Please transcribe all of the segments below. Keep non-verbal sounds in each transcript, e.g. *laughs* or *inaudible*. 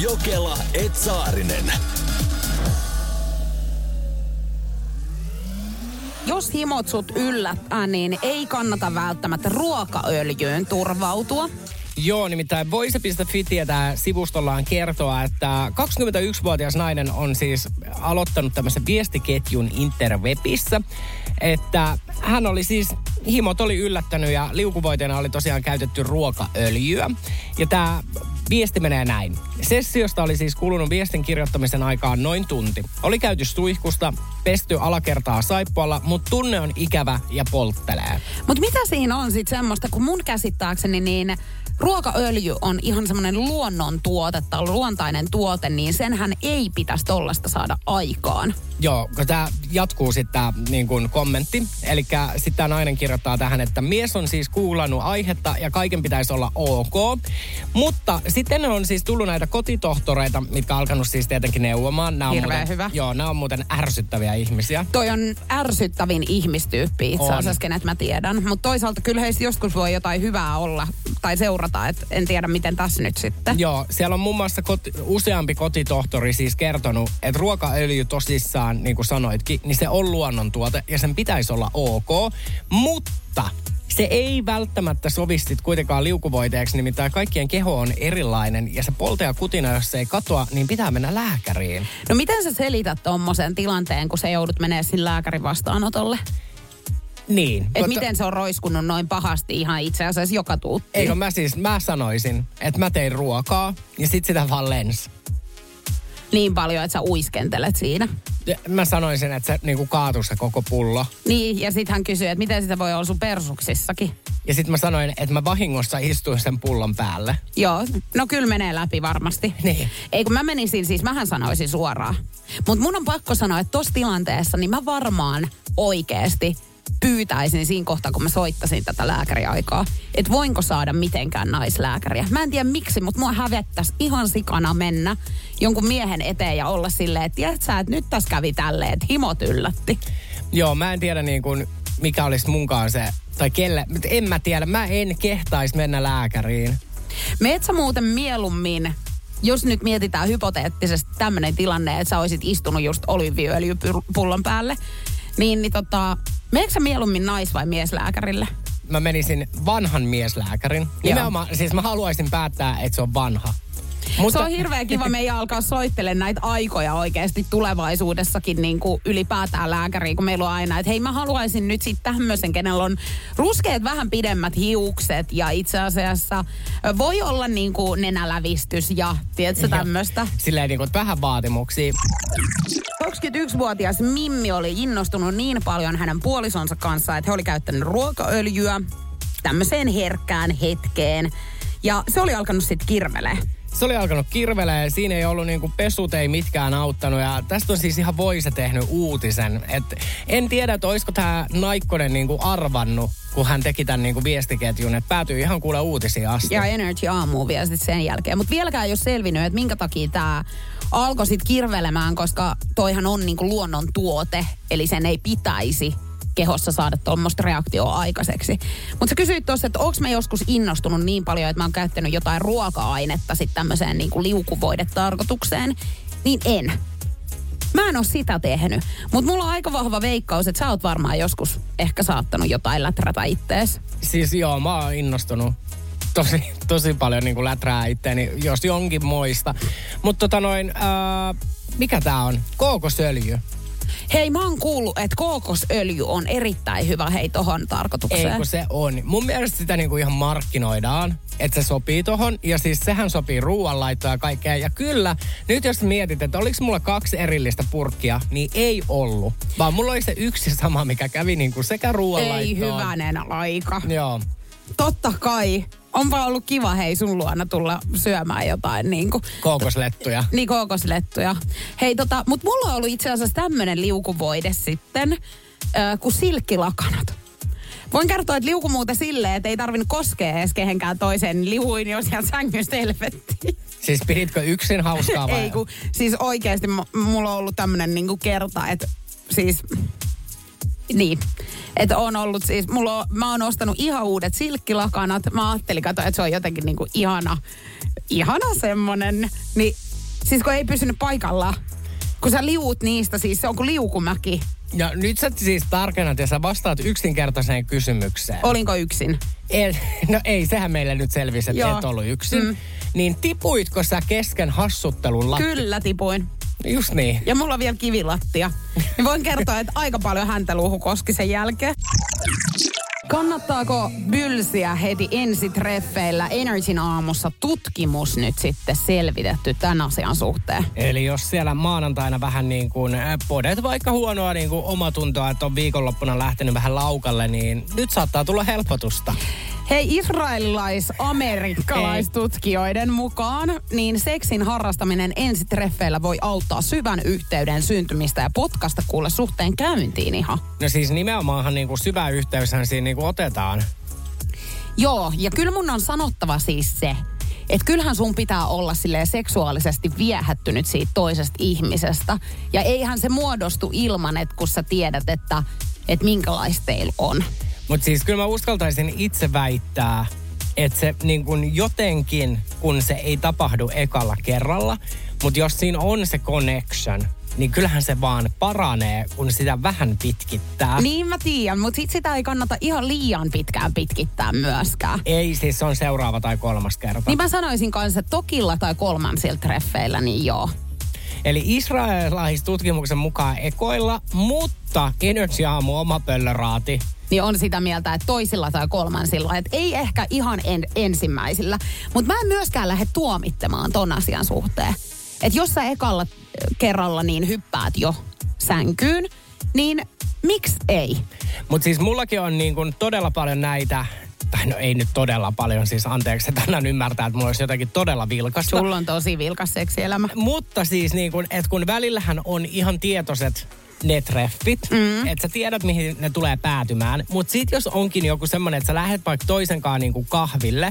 Jokela Etsaarinen. Jos himot sut yllättää, niin ei kannata välttämättä ruokaöljyyn turvautua. Joo, nimittäin voise.fi tietää sivustollaan kertoa, että 21-vuotias nainen on siis aloittanut tämmöisen viestiketjun interwebissä, että hän oli siis, himot oli yllättänyt ja liukuvoiteena oli tosiaan käytetty ruokaöljyä. Ja tämä viesti menee näin. Sessiosta oli siis kulunut viestin kirjoittamisen aikaan noin tunti. Oli käyty suihkusta, pesty alakertaa saippualla, mutta tunne on ikävä ja polttelee. Mutta mitä siinä on sitten semmoista, kun mun käsittääkseni niin ruokaöljy on ihan semmoinen luonnontuote tai luontainen tuote, niin senhän ei pitäisi tollasta saada aikaan. Joo, kun tämä jatkuu sitten tämä niin kun kommentti. Eli sitten tämä nainen kirjoittaa tähän, että mies on siis kuulannut aihetta ja kaiken pitäisi olla ok. Mutta sitten on siis tullut näitä kotitohtoreita, mitkä on alkanut siis tietenkin neuvomaan. Nämä on Hirveän muuten, hyvä. Joo, nämä on muuten ärsyttäviä ihmisiä. Toi on ärsyttävin ihmistyyppi itse asiassa, kenet mä tiedän. Mutta toisaalta kyllä heistä joskus voi jotain hyvää olla tai seurata, että en tiedä miten tässä nyt sitten. Joo, siellä on muun muassa koti, useampi kotitohtori siis kertonut, että ruokaöljy tosissaan, niin kuin sanoitkin, niin se on luonnontuote ja sen pitäisi olla ok, mutta se ei välttämättä sovi sit kuitenkaan liukuvoiteeksi, nimittäin kaikkien keho on erilainen ja se polte ja kutina, jos se ei katoa, niin pitää mennä lääkäriin. No miten sä selität tommosen tilanteen, kun sä joudut menee sinne lääkärin vastaanotolle? Niin. Että miten se on roiskunut noin pahasti ihan itse asiassa joka tuutti? Eikö mä siis, mä sanoisin, että mä tein ruokaa ja sit sitä vaan lens. Niin paljon, että sä uiskentelet siinä. Ja Mä sanoisin, että se niinku kaatui se koko pullo. Niin, ja sitten hän kysyy, että miten sitä voi olla sun persuksissakin. Ja sitten mä sanoin, että mä vahingossa istuin sen pullon päälle. Joo, no kyllä menee läpi varmasti. Niin. Ei kun mä menisin siis, mähän sanoisin suoraan. Mutta mun on pakko sanoa, että tossa tilanteessa niin mä varmaan oikeasti pyytäisin siinä kohtaa, kun mä soittasin tätä lääkäriaikaa, että voinko saada mitenkään naislääkäriä. Mä en tiedä miksi, mutta mua hävettäisi ihan sikana mennä jonkun miehen eteen ja olla silleen, että tiedät sä, että nyt tässä kävi tälleen, että himot yllätti. Joo, mä en tiedä niin kuin, mikä olisi munkaan se, tai kelle, mutta en mä tiedä, mä en kehtais mennä lääkäriin. Meet sä muuten mieluummin, jos nyt mietitään hypoteettisesti tämmöinen tilanne, että sä olisit istunut just oliiviöljypullon päälle, niin, niin tota, meneekö sä mieluummin nais- vai mieslääkärille? Mä menisin vanhan mieslääkärin. Nimenomaan, siis mä haluaisin päättää, että se on vanha. Mutta... Se on hirveän kiva meidän alkaa soittelemaan näitä aikoja oikeasti tulevaisuudessakin niin kuin ylipäätään lääkäriin, kun meillä on aina, että hei mä haluaisin nyt sitten tämmöisen, kenellä on ruskeat vähän pidemmät hiukset ja itse asiassa voi olla niin kuin nenälävistys ja tiedätkö tämmöistä. Silleen niin kuin, vähän vaatimuksia. 21-vuotias Mimmi oli innostunut niin paljon hänen puolisonsa kanssa, että he oli käyttänyt ruokaöljyä tämmöiseen herkkään hetkeen. Ja se oli alkanut sitten kirvelee. Se oli alkanut kirvelee siinä ei ollut niinku pesut ei mitkään auttanut. Ja tästä on siis ihan Voise tehnyt uutisen. Et en tiedä, että olisiko tämä Naikkonen niinku arvannut, kun hän teki tämän niinku viestiketjun. Että päätyy ihan kuule uutisiin asti. Ja Energy aamu vielä sit sen jälkeen. Mutta vieläkään ei ole selvinnyt, että minkä takia tämä alkoi sitten kirvelemään, koska toihan on niinku luonnon tuote, eli sen ei pitäisi kehossa saada tuommoista reaktioa aikaiseksi. Mutta sä kysyit tuossa, että onko mä joskus innostunut niin paljon, että mä oon käyttänyt jotain ruoka-ainetta sitten tämmöiseen niinku liukuvoidetarkoitukseen, niin en. Mä en ole sitä tehnyt, mutta mulla on aika vahva veikkaus, että sä oot varmaan joskus ehkä saattanut jotain läträtä ittees. Siis joo, mä oon innostunut tosi, tosi paljon niin kuin läträä itteeni, jos jonkin moista. Mutta tota noin, ää, mikä tää on? Kookosöljy. Hei, mä oon kuullut, että kookosöljy on erittäin hyvä hei tohon tarkoitukseen. Ei kun se on. Mun mielestä sitä niinku ihan markkinoidaan, että se sopii tohon. Ja siis sehän sopii ruoanlaittoa ja kaikkea. Ja kyllä, nyt jos mietit, että oliko mulla kaksi erillistä purkkia, niin ei ollut. Vaan mulla oli se yksi sama, mikä kävi niinku sekä ruoanlaittoon. Ei hyvänen aika. Joo. Totta kai. Onpa ollut kiva hei sun luona tulla syömään jotain niin kuin, Kookoslettuja. niin kookoslettuja. Hei tota, mut mulla on ollut itse asiassa tämmönen liukuvoide sitten, äh, kuin silkkilakanat. Voin kertoa, että liuku muuten silleen, että ei tarvinnut koskea edes kehenkään toiseen, niin liuin jo siellä sängystä helvettiin. Siis piditkö yksin hauskaa vai? Ei kun, siis oikeasti m- mulla on ollut tämmönen niinku kerta, että siis, niin. Että on ollut siis, mulla on, mä oon ostanut ihan uudet silkkilakanat. Mä ajattelin, kato, että se on jotenkin niinku ihana, ihana semmonen. Niin, siis kun ei pysynyt paikallaan. Kun sä liuut niistä, siis se on kuin liukumäki. Ja nyt sä siis tarkennat ja sä vastaat yksinkertaiseen kysymykseen. Olinko yksin? El, *laughs* no ei, sehän meille nyt selvisi, että Joo. et ollut yksin. Mm. Niin tipuitko sä kesken hassuttelun latti? Kyllä tipuin. Just niin. Ja mulla on vielä kivilattia. Niin voin kertoa, että aika paljon häntä luuhu koski sen jälkeen. Kannattaako bylsiä heti ensitreffeillä Energyn aamussa tutkimus nyt sitten selvitetty tämän asian suhteen? Eli jos siellä maanantaina vähän niin kuin äh, podet vaikka huonoa niin kuin omatuntoa, että on viikonloppuna lähtenyt vähän laukalle, niin nyt saattaa tulla helpotusta. Hei, israelilais-amerikkalaistutkijoiden mukaan, niin seksin harrastaminen ensitreffeillä voi auttaa syvän yhteyden syntymistä ja potkasta kuule suhteen käyntiin ihan. No siis nimenomaanhan niin kuin syvä yhteyshän siinä niin kuin otetaan. Joo, ja kyllä mun on sanottava siis se, että kyllähän sun pitää olla silleen seksuaalisesti viehättynyt siitä toisesta ihmisestä. Ja eihän se muodostu ilman, että kun sä tiedät, että, että minkälaista teillä on. Mutta siis kyllä mä uskaltaisin itse väittää, että se niin kuin jotenkin, kun se ei tapahdu ekalla kerralla, mutta jos siinä on se connection, niin kyllähän se vaan paranee, kun sitä vähän pitkittää. Niin mä tiedän, mutta sit sitä ei kannata ihan liian pitkään pitkittää myöskään. Ei siis se on seuraava tai kolmas kerta. Niin mä sanoisin kanssa, että tokilla tai kolmansilla treffeillä, niin joo. Eli israelilaistutkimuksen mukaan ekoilla, mutta Energy Aamu oma pöllöraati. Niin on sitä mieltä, että toisilla tai kolmansilla. Että ei ehkä ihan en, ensimmäisillä. Mutta mä en myöskään lähde tuomittamaan ton asian suhteen. Että jos sä ekalla äh, kerralla niin hyppäät jo sänkyyn, niin miksi ei? Mutta siis mullakin on niin kuin todella paljon näitä, tai no ei nyt todella paljon, siis anteeksi, että tänään ymmärtää, että mulla olisi jotakin todella vilkasta. Sulla on tosi vilkas seksielämä. Mutta siis niin kuin, että kun välillähän on ihan tietoiset ne treffit, mm. että sä tiedät, mihin ne tulee päätymään. Mutta sit jos onkin joku semmoinen, että sä lähdet vaikka toisenkaan niin kuin kahville,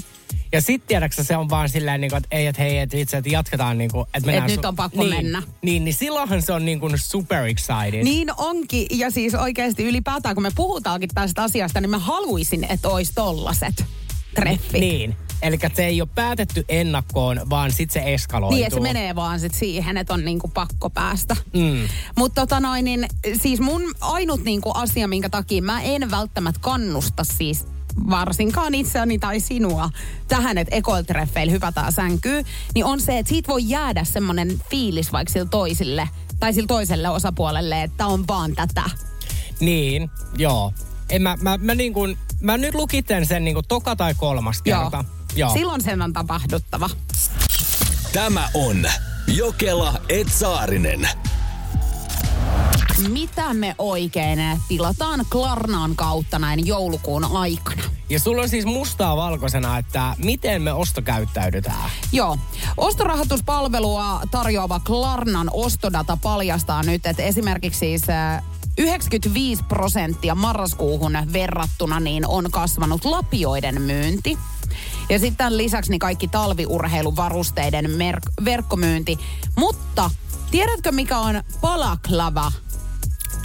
ja sit tiedäksä se on vaan silleen, niin kuin, että ei, että hei, että vitsi, että jatketaan niin kuin, että mennään nyt on pakko niin, mennä. Niin, niin silloinhan se on niin kuin super excited. Niin onkin, ja siis oikeasti ylipäätään kun me puhutaankin tästä asiasta, niin mä haluaisin, että olisi tollaset treffit. Niin. Eli se ei ole päätetty ennakkoon, vaan sitten se eskaloituu. Niin, se menee vaan sit siihen, että on niinku pakko päästä. Mm. Mutta tota noin, niin siis mun ainut niinku asia, minkä takia mä en välttämättä kannusta siis varsinkaan itseäni tai sinua tähän, että ekoiltreffeillä hypätään sänkyyn, niin on se, että siitä voi jäädä semmoinen fiilis vaikka sille toisille tai sille toiselle osapuolelle, että on vaan tätä. Niin, joo. En mä, mä, mä, niin kuin, mä nyt lukiten sen niin toka tai kolmas kerta. Joo. Silloin sen on tapahduttava. Tämä on Jokela Etsaarinen. Mitä me oikein tilataan Klarnaan kautta näin joulukuun aikana? Ja sulla on siis mustaa valkoisena, että miten me ostokäyttäydytään. Joo. Ostorahoituspalvelua tarjoava Klarnan ostodata paljastaa nyt, että esimerkiksi siis äh, 95 prosenttia marraskuuhun verrattuna niin on kasvanut lapioiden myynti. Ja sitten tämän lisäksi niin kaikki talviurheiluvarusteiden mer- verkkomyynti. Mutta tiedätkö mikä on palaklava?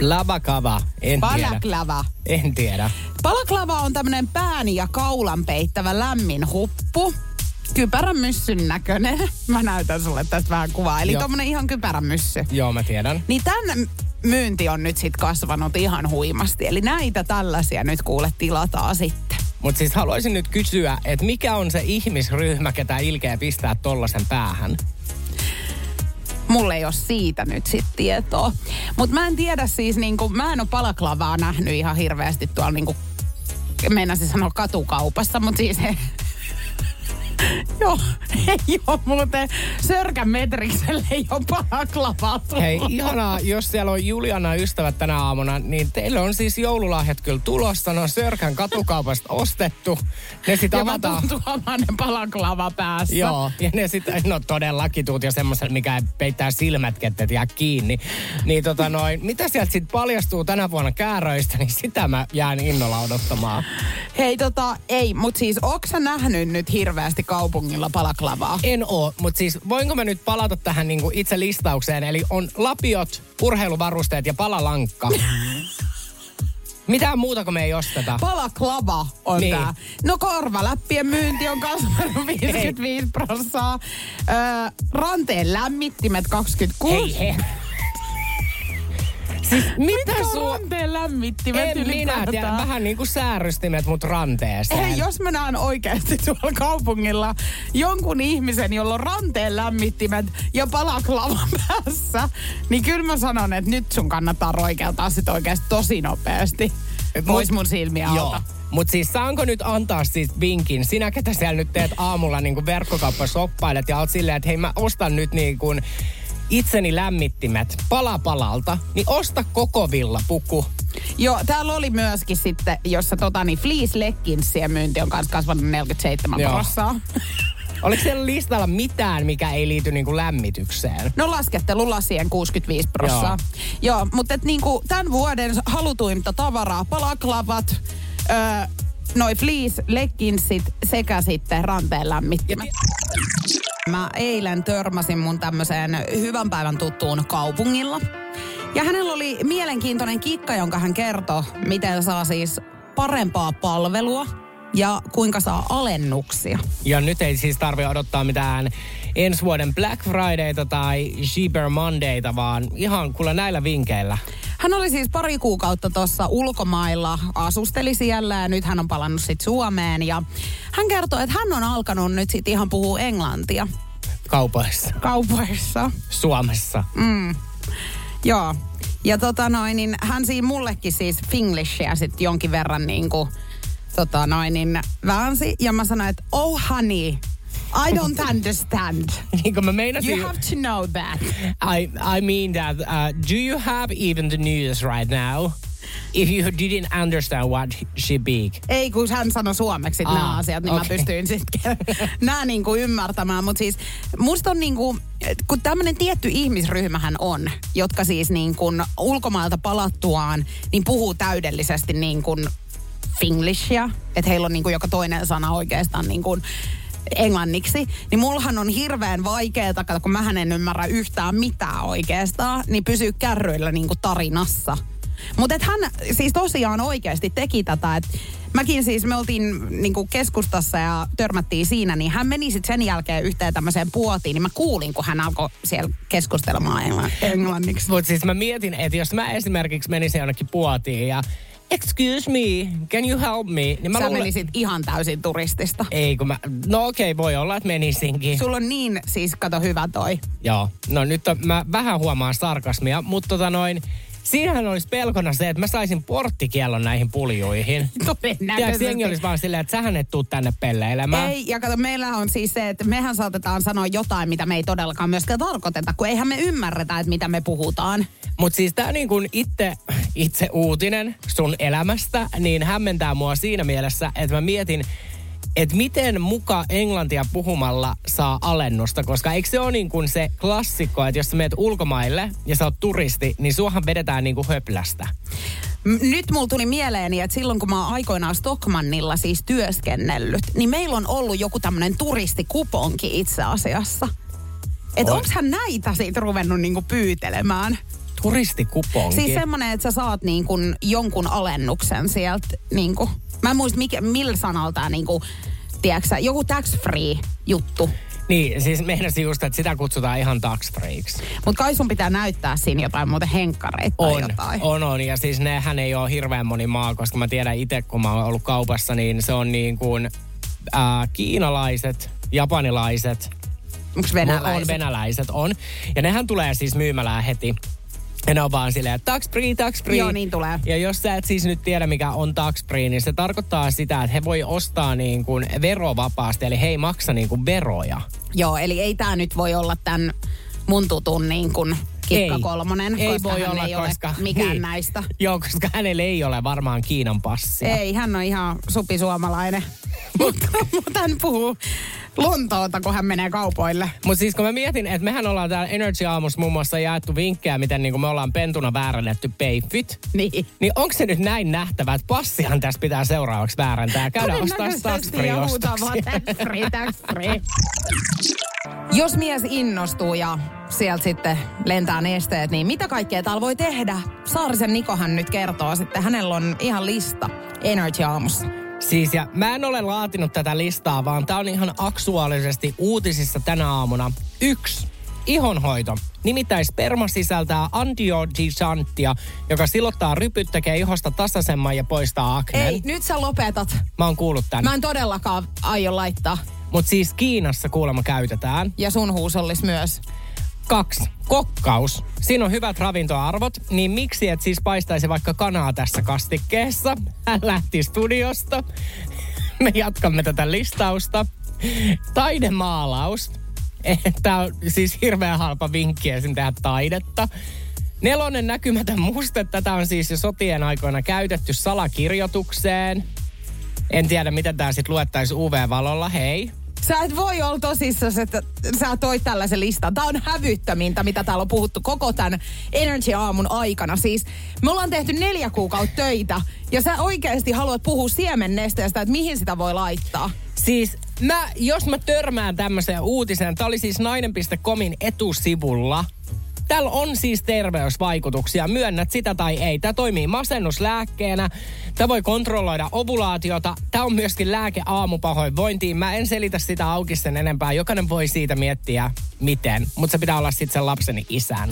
Labakava, en tiedä. Palaklava. En tiedä. Palaklava on tämmönen pään ja kaulan peittävä lämmin huppu. Kypärän myssyn näköinen. *laughs* Mä näytän sulle tästä vähän kuvaa. Eli Joo. tommonen ihan kypärän myssy. Joo, mä tiedän. Niin tämän myynti on nyt sit kasvanut ihan huimasti. Eli näitä tällaisia nyt kuule tilataan sitten. Mutta siis haluaisin nyt kysyä, että mikä on se ihmisryhmä, ketä ilkeä pistää tollasen päähän? Mulla ei ole siitä nyt sit tietoa. Mutta mä en tiedä siis, niinku, mä en ole palaklavaa nähnyt ihan hirveästi tuolla niinku, meinasin sanoa katukaupassa, mutta siis *laughs* Joo, ei ole muuten Sörkän Metrikselle ei ole Hei, ihanaa, jos siellä on Juliana ystävät tänä aamuna, niin teille on siis joululahjat kyllä tulossa. Ne on Sörkän katukaupasta ostettu. Ne sit Ja avataan. mä tuomaan ne balaklava päässä. Joo, ja ne sitten, no todellakin tuut jo semmoisen, mikä peittää silmät, kettet jää kiinni. Niin tota noin, mitä sieltä sitten paljastuu tänä vuonna kääröistä, niin sitä mä jään innolla odottamaan. Hei tota, ei, mut siis onks sä nähnyt nyt hirveästi kaupungilla balaklavaa? En oo, mutta siis voinko mä nyt palata tähän niinku itse listaukseen? Eli on lapiot, urheiluvarusteet ja palalankka. *laughs* Mitään muuta kuin me ei osteta. Palaklava on Niin. tää. No korvaläppien myynti on kasvanut 55 prossaa. Öö, ranteen lämmittimet 26. Hei, he. Siis mitä Mitkä on sua... ranteen lämmittimet En minä tiedä, vähän niin kuin säärystimet mut ranteeseen. Hei, jos mä näen oikeasti tuolla kaupungilla jonkun ihmisen, jolla on ranteen lämmittimet ja palaklava päässä, niin kyllä mä sanon, että nyt sun kannattaa roikeltaa sit oikeasti tosi nopeasti. Pois mun silmiä Joo. alta. Mutta siis saanko nyt antaa siis vinkin? Sinä, ketä siellä nyt teet aamulla niin verkkokauppa shoppailet ja oot silleen, että hei mä ostan nyt niin kuin itseni lämmittimet pala palalta, niin osta koko villapuku. Joo, täällä oli myöskin sitten, jossa tota, niin Fleece Legginsien myynti on kanssa kasvanut 47 Joo. prossaa. Oliko siellä listalla mitään, mikä ei liity niin kuin lämmitykseen? No laskettelulasien 65 prossaa. Joo, Joo mutta niinku tämän vuoden halutuinta tavaraa, palaklavat, öö, noi fleece legginsit sekä sitten ranteen lämmittimet. Mä eilen törmäsin mun tämmöiseen hyvän päivän tuttuun kaupungilla. Ja hänellä oli mielenkiintoinen kikka, jonka hän kertoi, miten saa siis parempaa palvelua ja kuinka saa alennuksia. Ja nyt ei siis tarvi odottaa mitään ensi vuoden Black Fridayta tai Cheaper Mondayta, vaan ihan kuule näillä vinkeillä. Hän oli siis pari kuukautta tuossa ulkomailla, asusteli siellä ja nyt hän on palannut sitten Suomeen. Ja hän kertoi, että hän on alkanut nyt sitten ihan puhua englantia Kaupoissa. kaupoissa. Suomessa. Joo. Ja tota noin, niin hän siinä mullekin siis finglishia sitten jonkin verran niin kuin, tota noin, niin väänsi. Ja mä sanoin, että oh honey, I don't understand. *laughs* niin kuin mä meinasin... You have to know that. I, I mean that, uh, do you have even the news right now? If you didn't understand what she big. Ei, kun hän sanoi suomeksi Aa, nämä asiat, niin okei. mä pystyin sitten *laughs* nämä niinku ymmärtämään. Mutta siis musta on niinku, et kun tämmöinen tietty ihmisryhmähän on, jotka siis niinku ulkomailta palattuaan, niin puhuu täydellisesti niinku finglishia. Että heillä on niinku joka toinen sana oikeastaan niinku englanniksi, niin mullahan on hirveän vaikeaa, kato, kun mä en ymmärrä yhtään mitään oikeastaan, niin pysyy kärryillä niinku tarinassa. Mutta hän siis tosiaan oikeasti teki tätä, että mäkin siis, me oltiin niinku keskustassa ja törmättiin siinä, niin hän meni sitten sen jälkeen yhteen tämmöiseen puotiin, niin mä kuulin, kun hän alkoi siellä keskustelemaan engla- englanniksi. Mutta siis mä mietin, että jos mä esimerkiksi menisin jonnekin puotiin ja excuse me, can you help me? Niin mä Sä luulen- menisit ihan täysin turistista. Ei, kun mä... No okei, okay, voi olla, että menisinkin. Sulla on niin siis, kato hyvä toi. Joo. No nyt on, mä vähän huomaan sarkasmia, mutta tota noin... Siinähän olisi pelkona se, että mä saisin porttikiellon näihin puljuihin. *laughs* Todennäköisesti. jengi olisi vaan silleen, että sähän et tuu tänne pelleilemään. Ei, ja kato, meillä on siis se, että mehän saatetaan sanoa jotain, mitä me ei todellakaan myöskään tarkoiteta, kun eihän me ymmärretä, että mitä me puhutaan. Mutta siis tämä niin kuin itse, itse uutinen sun elämästä, niin hämmentää mua siinä mielessä, että mä mietin, että miten muka englantia puhumalla saa alennusta, koska eikö se ole niin kuin se klassikko, että jos sä meet ulkomaille ja sä oot turisti, niin suohan vedetään niin kuin höplästä. Nyt mulla tuli mieleeni, että silloin kun mä oon aikoinaan Stockmannilla siis työskennellyt, niin meillä on ollut joku tämmöinen turistikuponki itse asiassa. Että onks hän näitä siitä ruvennut niinku pyytelemään? Turistikuponki. Siis semmonen, että sä saat niinku jonkun alennuksen sieltä niinku. Mä en muista mikä, millä sanalla tää niinku, tiedätkö, joku tax free juttu. Niin, siis meinasin just, että sitä kutsutaan ihan tax freaks. Mutta kai sun pitää näyttää siinä jotain muuten henkkareita tai On, jotain. on, on. Ja siis nehän ei ole hirveän moni maa, koska mä tiedän itse, kun mä oon ollut kaupassa, niin se on niin kuin äh, kiinalaiset, japanilaiset, Onko on venäläiset? venäläiset, on. Ja nehän tulee siis myymälään heti. Ja ne on vaan silleen, tax free, tax free. Joo, niin tulee. Ja jos sä et siis nyt tiedä, mikä on tax free, niin se tarkoittaa sitä, että he voi ostaa niin kuin verovapaasti, eli he ei maksa niin kuin veroja. Joo, eli ei tämä nyt voi olla tämän mun tutun niin kuin Kikka ei. Kolmonen, ei koska voi hän olla, ei ole koska, mikään niin. näistä. Joo, koska hänellä ei ole varmaan Kiinan passia. Ei, hän on ihan supisuomalainen. *laughs* mutta, mutta hän puhuu Lontoota, kun hän menee kaupoille. Mutta siis kun mä mietin, että mehän ollaan täällä Energy Aamussa muun muassa jaettu vinkkejä, miten niinku me ollaan pentuna väärännetty payfit. Niin. Niin onko se nyt näin nähtävä, että passihan tässä pitää seuraavaksi vääräntää ja käydä ostaa tax Todennäköisesti free ja huutaa vaan ostoksia. tax free, tax free. *laughs* Jos mies innostuu ja sieltä sitten lentää nesteet, niin mitä kaikkea täällä voi tehdä? Saarisen Nikohan nyt kertoo sitten. Hänellä on ihan lista Energy Aamussa. Siis ja mä en ole laatinut tätä listaa, vaan tää on ihan aktuaalisesti uutisissa tänä aamuna. Yksi. Ihonhoito. Nimittäin sperma sisältää antiodisanttia, joka silottaa rypyt, tekee ihosta tasaisemman ja poistaa akneen. Ei, nyt sä lopetat. Mä oon kuullut tän. Mä en todellakaan aio laittaa. Mutta siis Kiinassa kuulemma käytetään. Ja sun huusollis myös. Kaksi. Kokkaus. Siinä on hyvät ravintoarvot, niin miksi et siis paistaisi vaikka kanaa tässä kastikkeessa? Hän lähti studiosta. Me jatkamme tätä listausta. Taidemaalaus. Tämä on siis hirveän halpa vinkki esim. tehdä taidetta. Nelonen näkymätön muste. Tätä on siis jo sotien aikoina käytetty salakirjoitukseen. En tiedä, miten tämä sitten luettaisiin UV-valolla. Hei. Sä et voi olla tosissaan, että sä toit tällaisen listan. Tää on hävyttömintä, mitä täällä on puhuttu koko tämän Energy-aamun aikana. Siis me ollaan tehty neljä kuukautta töitä ja sä oikeasti haluat puhua siemennesteestä, että mihin sitä voi laittaa. Siis mä, jos mä törmään tämmöiseen uutiseen, tää oli siis nainen.comin etusivulla. Tällä on siis terveysvaikutuksia, myönnät sitä tai ei. Tämä toimii masennuslääkkeenä, tämä voi kontrolloida ovulaatiota, tämä on myöskin lääke aamupahoinvointiin. Mä en selitä sitä auki sen enempää, jokainen voi siitä miettiä miten, mutta se pitää olla sitten sen lapseni isän.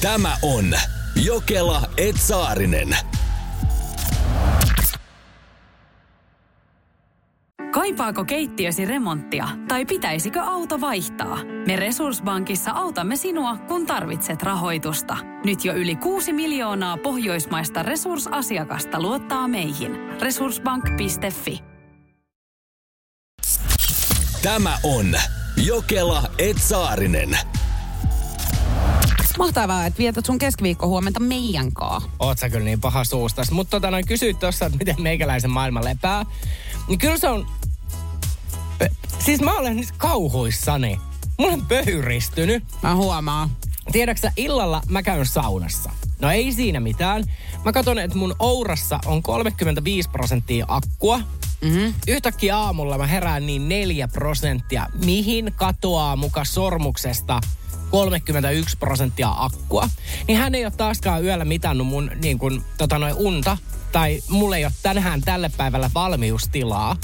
Tämä on Jokela Etsaarinen. Kaipaako keittiösi remonttia tai pitäisikö auto vaihtaa? Me Resurssbankissa autamme sinua, kun tarvitset rahoitusta. Nyt jo yli 6 miljoonaa pohjoismaista resursasiakasta luottaa meihin. Resurssbank.fi Tämä on Jokela Etsaarinen. Mahtavaa, että vietät sun keskiviikko huomenta meidän kaa. Oot sä kyllä niin paha suustas. Mutta tota noin kysyit tossa, että miten meikäläisen maailma lepää. Niin kyllä se on... Siis mä olen nyt kauhuissani. Mulla on pöyristynyt. Mä huomaan. Tiedäksä, illalla mä käyn saunassa. No ei siinä mitään. Mä katson, että mun ourassa on 35 prosenttia akkua. Mm-hmm. Yhtäkkiä aamulla mä herään niin 4 prosenttia. Mihin katoaa muka sormuksesta 31 prosenttia akkua? Niin hän ei ole taaskaan yöllä mitannut mun niin kun, tota noin unta. Tai mulla ei ole tänään tälle päivällä valmiustilaa.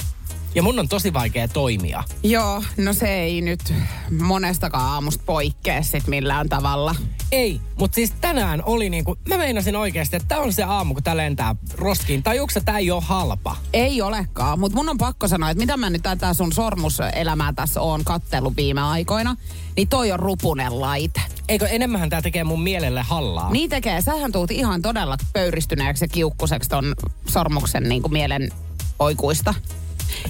Ja mun on tosi vaikea toimia. Joo, no se ei nyt monestakaan aamusta poikkea sit millään tavalla. Ei, mutta siis tänään oli niinku, mä meinasin oikeasti, että tää on se aamu, kun tää lentää roskiin. Tajuuks tää ei ole halpa? Ei olekaan, mutta mun on pakko sanoa, että mitä mä nyt tätä sun sormuselämää tässä oon kattellut viime aikoina, niin toi on rupunen laite. Eikö enemmän tää tekee mun mielelle hallaa? Niin tekee. Sähän tuut ihan todella pöyristyneeksi ja kiukkuseksi ton sormuksen niin kuin mielen oikuista.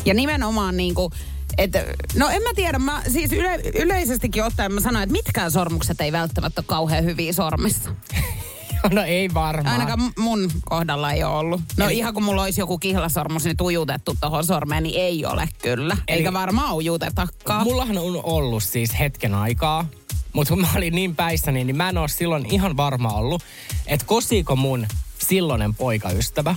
Ja nimenomaan niin kuin, että, no en mä tiedä, mä siis yle, yleisestikin ottaen mä sanoin, että mitkään sormukset ei välttämättä ole kauhean hyviä sormissa. *laughs* no ei varmaan. Ainakaan mun kohdalla ei ole ollut. No Eli- ihan kun mulla olisi joku kihlasormus nyt ujutettu tohon sormeen, niin ei ole kyllä. Eli- Eikä varmaan ujutetakaan. Mullahan on ollut siis hetken aikaa, mutta kun mä olin niin päissäni, niin mä en ole silloin ihan varma ollut, että kosiiko mun silloinen poikaystävä.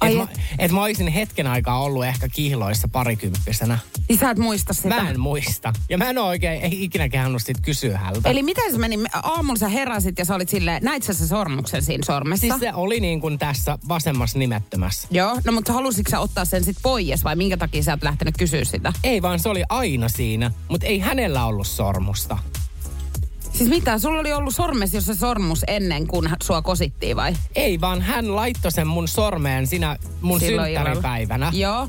Ai Että mä, et mä olisin hetken aikaa ollut ehkä kihloissa parikymppisenä. Niin sä et muista sitä. Mä en muista. Ja mä en ole oikein ei ikinä kehannut sit kysyä häntä. Eli miten se meni? Aamulla sä heräsit ja sä olit silleen, näit sä se sormuksen siinä sormessa? Siis se oli niin kuin tässä vasemmassa nimettömässä. Joo, no mutta halusitko sä ottaa sen sit pois vai minkä takia sä et lähtenyt kysyä sitä? Ei vaan se oli aina siinä, mutta ei hänellä ollut sormusta. Siis mitä, sulla oli ollut sormes, jos se sormus ennen kuin sua kosittiin vai? Ei vaan hän laittoi sen mun sormeen sinä mun Silloin synttäripäivänä. Joo.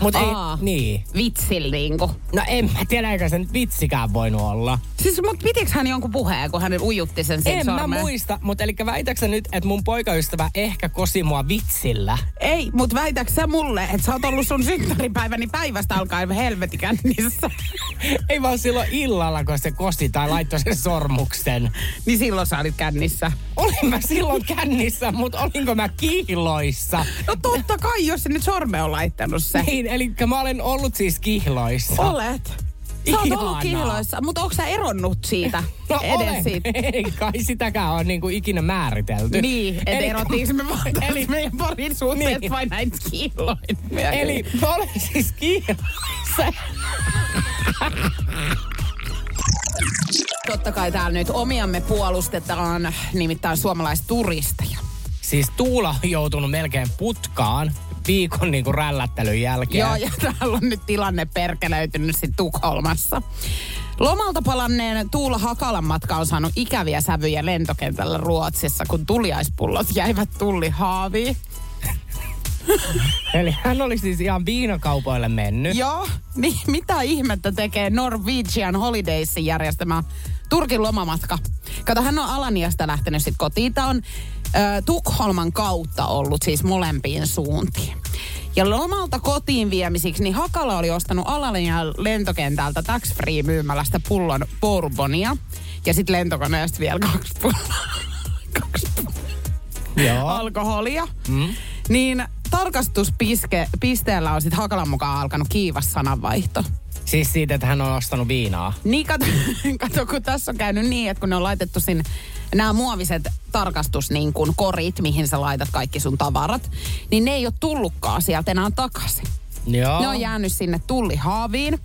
Mutta ei, Aa. niin. Vitsillä niinku. No en mä tiedä, eikä se nyt vitsikään voinut olla. Siis, mut pitikö hän jonkun puheen, kun hän ujutti sen siinä En mä sormeen? muista, mutta eli väitäksä nyt, että mun poikaystävä ehkä kosi mua vitsillä? Ei, mut väitäks sä mulle, että sä oot ollut sun synttäripäiväni päivästä alkaen helvetikännissä? *laughs* Ei vaan silloin illalla, kun se kosi tai laittoi sen sormuksen. niin silloin sä olit kännissä. Olin mä silloin kännissä, mutta olinko mä kihloissa? No totta kai, jos se nyt sorme on laittanut se. Niin, eli mä olen ollut siis kihloissa. Olet. Sä oot ollut kihloissa, mutta onko sä eronnut siitä? *laughs* No edes olen. siitä? Ei kai sitäkään ole niinku ikinä määritelty. Niin, että Eli- erottiinko me *laughs* Eli- meidän parisuhteet Niin. vai näin kiiloin? Eli mä olen siis kihloissa. Totta kai täällä nyt omiamme puolustetaan, nimittäin suomalaisturisteja. Siis Tuula on joutunut melkein putkaan viikon niinku rällättelyn jälkeen. Joo, ja täällä on nyt tilanne perkelöitynyt sitten Tukholmassa. Lomalta palanneen Tuula Hakalan matka on saanut ikäviä sävyjä lentokentällä Ruotsissa, kun tuliaispullot jäivät tullihaaviin. Eli hän oli siis ihan viinakaupoille mennyt. Joo, niin mitä ihmettä tekee Norwegian Holidaysin järjestämä Turkin lomamatka? Kato, hän on Alaniasta lähtenyt sitten kotiin. Tämä on Tukholman kautta ollut siis molempiin suuntiin. Ja lomalta kotiin viemisiksi, niin Hakala oli ostanut Alanian lentokentältä tax free myymälästä pullon bourbonia. Ja sitten lentokoneesta vielä kaksi pulloa. *laughs* kaksi pulloa alkoholia. Mm. Niin tarkastuspisteellä on sitten Hakalan mukaan alkanut kiivas sananvaihto. Siis siitä, että hän on ostanut viinaa. Niin kato, *laughs* kato, kun tässä on käynyt niin, että kun ne on laitettu sinne nämä muoviset tarkastus niin kuin korit, mihin sä laitat kaikki sun tavarat, niin ne ei ole tullutkaan sieltä enää takaisin. Joo. Ne on jäänyt sinne tullihaaviin.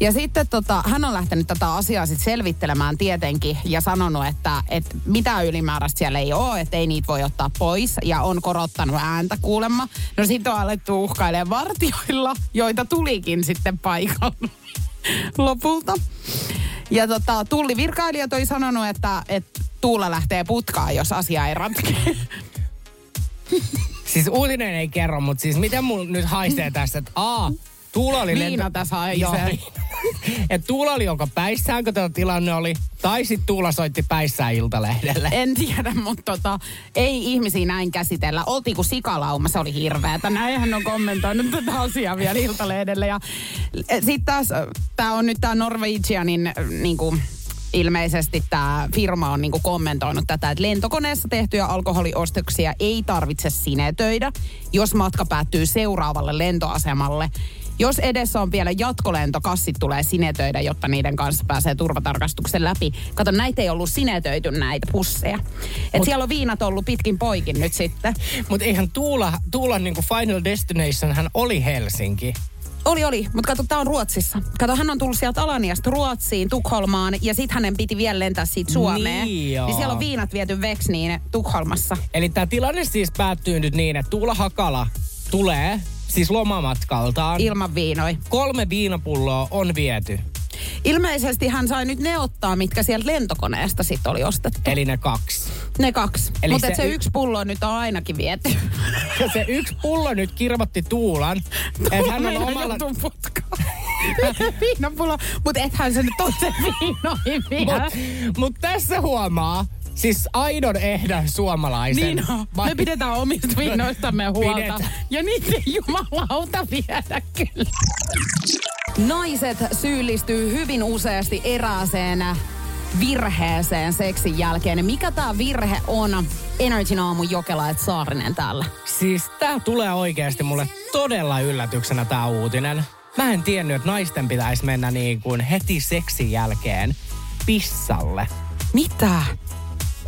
Ja sitten tota, hän on lähtenyt tätä asiaa sit selvittelemään tietenkin ja sanonut, että, että mitään ylimääräistä siellä ei ole, että ei niitä voi ottaa pois ja on korottanut ääntä kuulemma. No sitten on alettu uhkailemaan vartioilla, joita tulikin sitten paikalle *laughs* lopulta. Ja tota, tullivirkailijat oli sanonut, että, että Tuula lähtee putkaan, jos asia ei ratkea. *laughs* Siis uutinen ei kerro, mutta siis miten mulla nyt haisee tässä, että a, Tuula oli Viina tässä haisee. *laughs* Että Tuula oli jonka päissään, kun tämä tilanne oli, tai sitten Tuula soitti päissään Iltalehdelle. En tiedä, mutta tota, ei ihmisiä näin käsitellä. Oltiin kuin sikalauma, se oli hirveätä. Näin hän on kommentoinut tätä asiaa vielä Iltalehdelle. Ja sitten taas, tämä on nyt tämä Norwegianin niin kuin, ilmeisesti tämä firma on niinku kommentoinut tätä, että lentokoneessa tehtyjä alkoholiostoksia ei tarvitse sinetöidä, jos matka päättyy seuraavalle lentoasemalle. Jos edessä on vielä jatkolento, kassit tulee sinetöidä, jotta niiden kanssa pääsee turvatarkastuksen läpi. Kato, näitä ei ollut sinetöity näitä pusseja. Et Mut- siellä on viinat ollut pitkin poikin nyt sitten. Mutta eihän Tuula, Tuulan niinku final destination hän oli Helsinki. Oli, oli. Mutta kato, tää on Ruotsissa. Kato, hän on tullut sieltä Alaniasta Ruotsiin, Tukholmaan, ja sitten hänen piti vielä lentää siitä Suomeen. Niin joo. niin siellä on viinat viety Veksniin Tukholmassa. Eli tämä tilanne siis päättyy nyt niin, että Tuula Hakala tulee siis lomamatkaltaan. Ilman viinoi. Kolme viinapulloa on viety. Ilmeisesti hän sai nyt ne ottaa, mitkä sieltä lentokoneesta sitten oli ostettu. Eli ne kaksi. Ne kaksi. Mutta se se, se yksi pullo nyt on ainakin viety. Ja *laughs* se yksi pullo nyt kirvotti Tuulan. Että hän on omalla... *laughs* Viinapullo. Mutta ethän se nyt toisen viinoihin vielä. Mutta mut tässä huomaa, siis aidon ehdon suomalaisen. Niin on. Vai- Me pidetään omista viinoistamme *laughs* huolta. Pidetään. Ja niitä ei jumalauta viedä kyllä. Naiset syyllistyy hyvin useasti erääseen virheeseen seksin jälkeen. Mikä tämä virhe on? Energin aamun Jokela et Saarinen täällä. Siis tää tulee oikeasti mulle todella yllätyksenä tää uutinen. Mä en tiennyt, että naisten pitäisi mennä niin kuin heti seksin jälkeen pissalle. Mitä?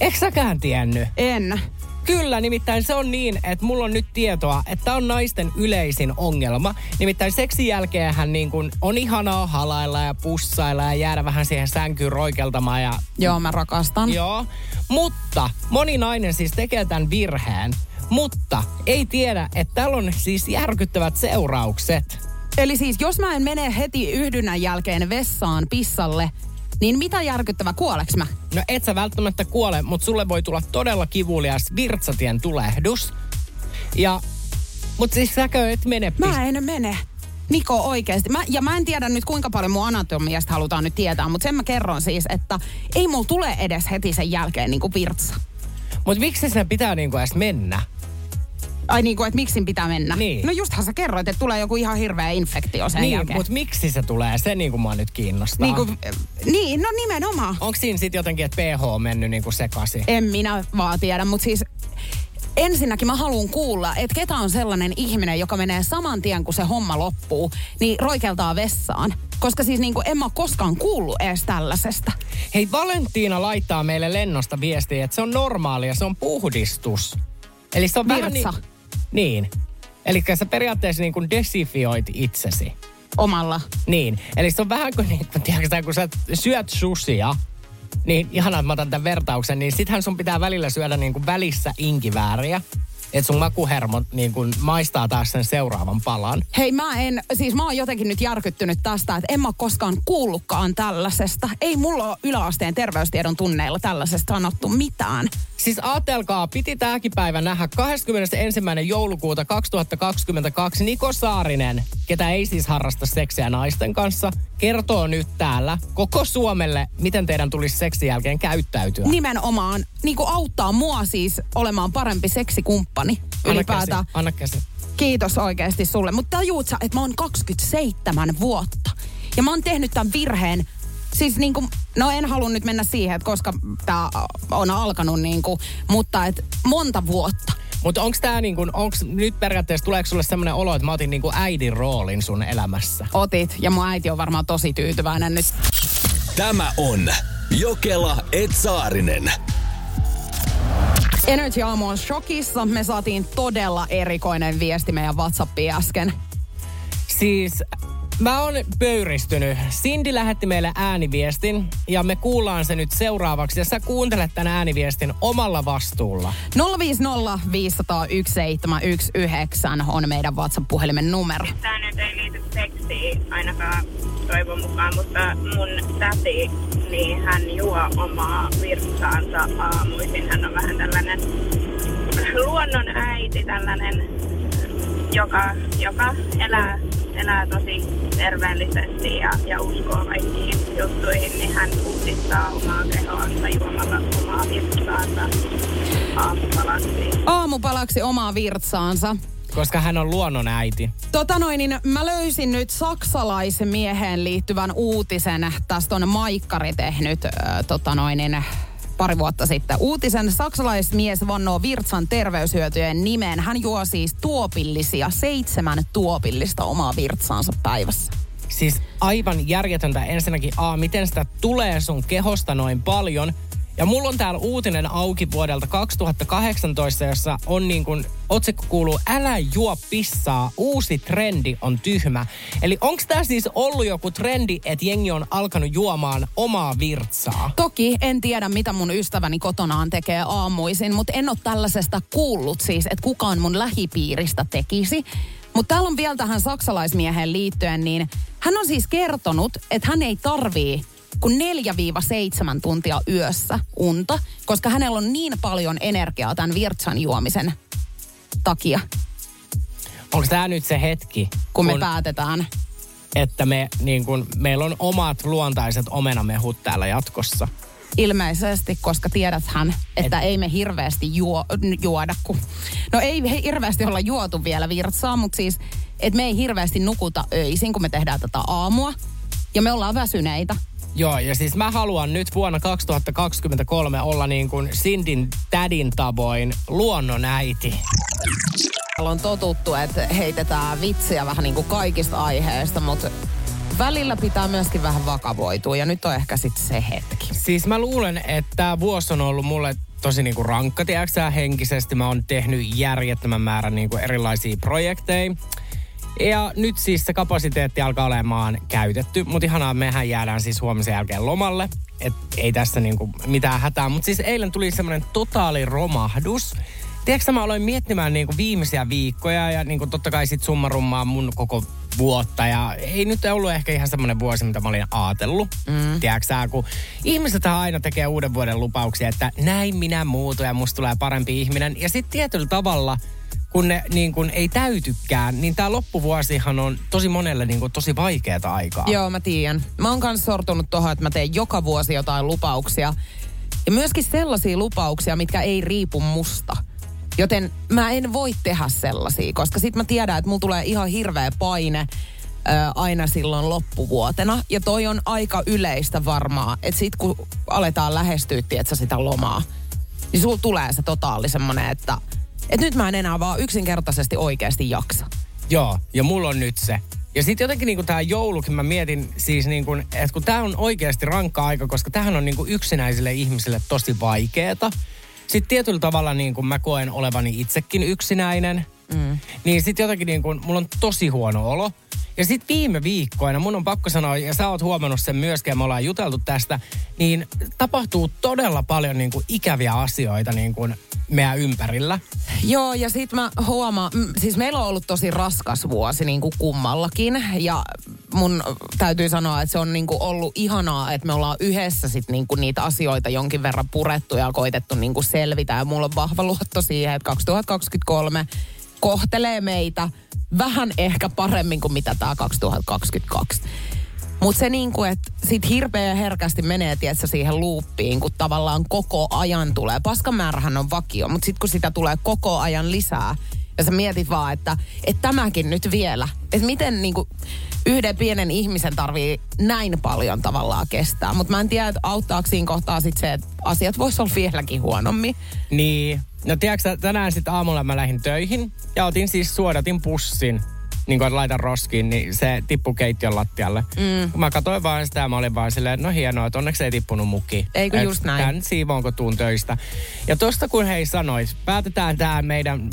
Eikö säkään tiennyt? En. Kyllä, nimittäin se on niin, että mulla on nyt tietoa, että on naisten yleisin ongelma. Nimittäin seksin jälkeenhän niin kun on ihanaa halailla ja pussailla ja jäädä vähän siihen sänkyyn roikeltamaan ja Joo, mä rakastan. Joo, mutta moni nainen siis tekee tämän virheen, mutta ei tiedä, että tällä on siis järkyttävät seuraukset. Eli siis jos mä en mene heti yhdynnän jälkeen vessaan pissalle, niin mitä järkyttävä kuoleks mä? No et sä välttämättä kuole, mutta sulle voi tulla todella kivulias virtsatien tulehdus. Ja, mutta siis säkö et mene Mä en mene. Niko oikeasti. Mä, ja mä en tiedä nyt kuinka paljon mun anatomiasta halutaan nyt tietää, mutta sen mä kerron siis, että ei mulla tule edes heti sen jälkeen niinku virtsa. Mutta miksi sen pitää niinku edes mennä? Ai niin kuin, että miksi pitää mennä? Niin. No justhan sä kerroit, että tulee joku ihan hirveä infektio sen niin, jälkeen. mutta miksi se tulee? Se niinku mua nyt kiinnostaa. Niin, kuin, niin, no nimenomaan. Onko siinä sitten jotenkin, että pH on mennyt niinku sekaisin? En minä vaan tiedä, mutta siis ensinnäkin mä haluan kuulla, että ketä on sellainen ihminen, joka menee saman tien, kun se homma loppuu, niin roikeltaa vessaan. Koska siis niin kuin en mä koskaan kuullut edes tällaisesta. Hei, Valentiina laittaa meille lennosta viestiä, että se on normaalia, se on puhdistus. Eli se on vähän niin... Niin. Eli sä periaatteessa niin kuin desifioit itsesi. Omalla. Niin. Eli se on vähän kuin, niin, kuin, tiedätkö, kun sä syöt susia, niin ihanaa, että mä otan tämän vertauksen, niin sittenhän sun pitää välillä syödä niin kuin välissä inkivääriä. Että sun makuhermot niin kuin maistaa taas sen seuraavan palan. Hei mä en, siis mä oon jotenkin nyt järkyttynyt tästä, että en mä koskaan kuullutkaan tällaisesta. Ei mulla ole yläasteen terveystiedon tunneilla tällaisesta sanottu mitään. Siis ajatelkaa, piti tämäkin päivä nähdä 21. joulukuuta 2022 Niko Saarinen, ketä ei siis harrasta seksiä naisten kanssa, kertoo nyt täällä koko Suomelle, miten teidän tulisi seksin jälkeen käyttäytyä. Nimenomaan niin kuin auttaa mua siis olemaan parempi seksikumppani ylipäätään. anna käsi. Kiitos oikeasti sulle. Mutta tajuut sä, että mä oon 27 vuotta. Ja mä oon tehnyt tämän virheen. Siis niin kuin, no en halua nyt mennä siihen, että koska tämä on alkanut niin kuin, mutta et monta vuotta. Mutta onko tämä niin kuin, onks nyt periaatteessa, tuleeko sulle semmoinen olo, että mä otin niin kuin äidin roolin sun elämässä? Otit, ja mun äiti on varmaan tosi tyytyväinen nyt. Tämä on Jokela Etsaarinen. Energy Aamu on shokissa. Me saatiin todella erikoinen viesti meidän WhatsAppiin äsken. Siis mä oon pöyristynyt. Cindy lähetti meille ääniviestin ja me kuullaan se nyt seuraavaksi. Ja sä kuuntelet tämän ääniviestin omalla vastuulla. 050 501 719 on meidän WhatsApp-puhelimen numero. Tämä nyt ei liity seksiin ainakaan toivon mukaan, mutta mun täti, niin hän juo omaa virtsaansa aamuisin. Hän on vähän tällainen luonnon äiti, tällainen, joka, joka elää, elää tosi terveellisesti ja, ja uskoo kaikkiin juttuihin, niin hän puhdistaa omaa kehoansa juomalla omaa virtsaansa aamupalaksi. Aamupalaksi omaa virtsaansa. Koska hän on luonnon äiti. Tota noin, niin mä löysin nyt saksalaisen mieheen liittyvän uutisen. Tästä on Maikkari tehnyt äh, tota noin, niin, pari vuotta sitten. Uutisen saksalaismies vannoo Virtsan terveyshyötyjen nimeen. Hän juo siis tuopillisia, seitsemän tuopillista omaa virtsaansa päivässä. Siis aivan järjetöntä ensinnäkin, A, miten sitä tulee sun kehosta noin paljon. Ja mulla on täällä uutinen auki vuodelta 2018, jossa on niin kuin, otsikko kuuluu, älä juo pissaa, uusi trendi on tyhmä. Eli onko tämä siis ollut joku trendi, että jengi on alkanut juomaan omaa virtsaa? Toki en tiedä, mitä mun ystäväni kotonaan tekee aamuisin, mutta en ole tällaisesta kuullut siis, että kukaan mun lähipiiristä tekisi. Mutta täällä on vielä tähän saksalaismieheen liittyen, niin hän on siis kertonut, että hän ei tarvii kuin 4-7 tuntia yössä unta, koska hänellä on niin paljon energiaa tämän virtsan juomisen takia, Onko tämä nyt se hetki, kun, me päätetään. että me, niin kun, meillä on omat luontaiset omenamehut täällä jatkossa? Ilmeisesti, koska tiedäthän, että Et... ei me hirveästi juo, juoda, kun... No ei hirveästi olla juotu vielä virtsaa, mutta siis, että me ei hirveästi nukuta öisin, kun me tehdään tätä aamua. Ja me ollaan väsyneitä. Joo, ja siis mä haluan nyt vuonna 2023 olla niin kuin Sindin tädin tavoin luonnonäiti. Täällä on totuttu, että heitetään vitsiä vähän niin kuin kaikista aiheista, mutta välillä pitää myöskin vähän vakavoitua ja nyt on ehkä sitten se hetki. Siis mä luulen, että tämä vuosi on ollut mulle tosi niinku rankka, tiedätkö henkisesti. Mä oon tehnyt järjettömän määrän niinku erilaisia projekteja. Ja nyt siis se kapasiteetti alkaa olemaan käytetty, mutta ihanaa, mehän jäädään siis huomisen jälkeen lomalle. Et ei tässä niinku mitään hätää, mutta siis eilen tuli semmoinen totaali romahdus. Tiedätkö, mä aloin miettimään niinku viimeisiä viikkoja ja niinku totta kai sit summarummaa mun koko vuotta. Ja ei nyt ollut ehkä ihan semmoinen vuosi, mitä mä olin ajatellut. Mm. Tiedätkö kun ihmiset aina tekee uuden vuoden lupauksia, että näin minä muutun ja musta tulee parempi ihminen. Ja sitten tietyllä tavalla kun ne niin kun ei täytykään, niin tämä loppuvuosihan on tosi monelle niin kun tosi vaikeata aikaa. Joo, mä tiedän. Mä oon kanssa sortunut tuohon, että mä teen joka vuosi jotain lupauksia. Ja myöskin sellaisia lupauksia, mitkä ei riipu musta. Joten mä en voi tehdä sellaisia, koska sit mä tiedän, että mulla tulee ihan hirveä paine ö, aina silloin loppuvuotena. Ja toi on aika yleistä varmaa, että sit kun aletaan lähestyä, tietsä, sitä lomaa, niin sulla tulee se totaali semmonen, että, että nyt mä en enää vaan yksinkertaisesti oikeasti jaksa. Joo, ja mulla on nyt se. Ja sitten jotenkin niinku tämä joulukin mä mietin siis niinku, että kun tämä on oikeasti rankka aika, koska tähän on niinku yksinäisille ihmisille tosi vaikeeta. Sitten tietyllä tavalla niin kuin mä koen olevani itsekin yksinäinen. Mm. Niin sitten jotenkin niin kuin, mulla on tosi huono olo. Ja sitten viime viikkoina, mun on pakko sanoa, ja sä oot huomannut sen myöskin, ja me ollaan juteltu tästä, niin tapahtuu todella paljon niin kuin ikäviä asioita niin kuin meidän ympärillä. Joo, ja sit mä huomaan, mm, siis meillä on ollut tosi raskas vuosi niin kuin kummallakin, ja mun täytyy sanoa, että se on niin kuin ollut ihanaa, että me ollaan yhdessä sit niin kuin niitä asioita jonkin verran purettu ja koitettu niin kuin selvitä, ja mulla on vahva luotto siihen, että 2023 kohtelee meitä vähän ehkä paremmin kuin mitä tämä 2022. Mutta se kuin, että sit hirveä herkästi menee, tietsä, siihen luuppiin, kun tavallaan koko ajan tulee. Paskamäärähän on vakio, mutta sitten kun sitä tulee koko ajan lisää, ja sä mietit vaan, että, että tämäkin nyt vielä. Että miten niin kuin, yhden pienen ihmisen tarvii näin paljon tavallaan kestää. Mutta mä en tiedä, että auttaako siinä kohtaa sit se, että asiat vois olla vieläkin huonommin. Niin. No tiedätkö, tänään sitten aamulla mä lähdin töihin ja otin siis suodatin pussin niin kuin laitan roskiin, niin se tippui keittiön lattialle. Mm. Mä katsoin vaan sitä ja mä olin vaan silleen, no hienoa, että onneksi ei tippunut muki. Eikö just näin? Tän siivoonko tuun töistä. Ja tosta kun hei sanois, päätetään tämä meidän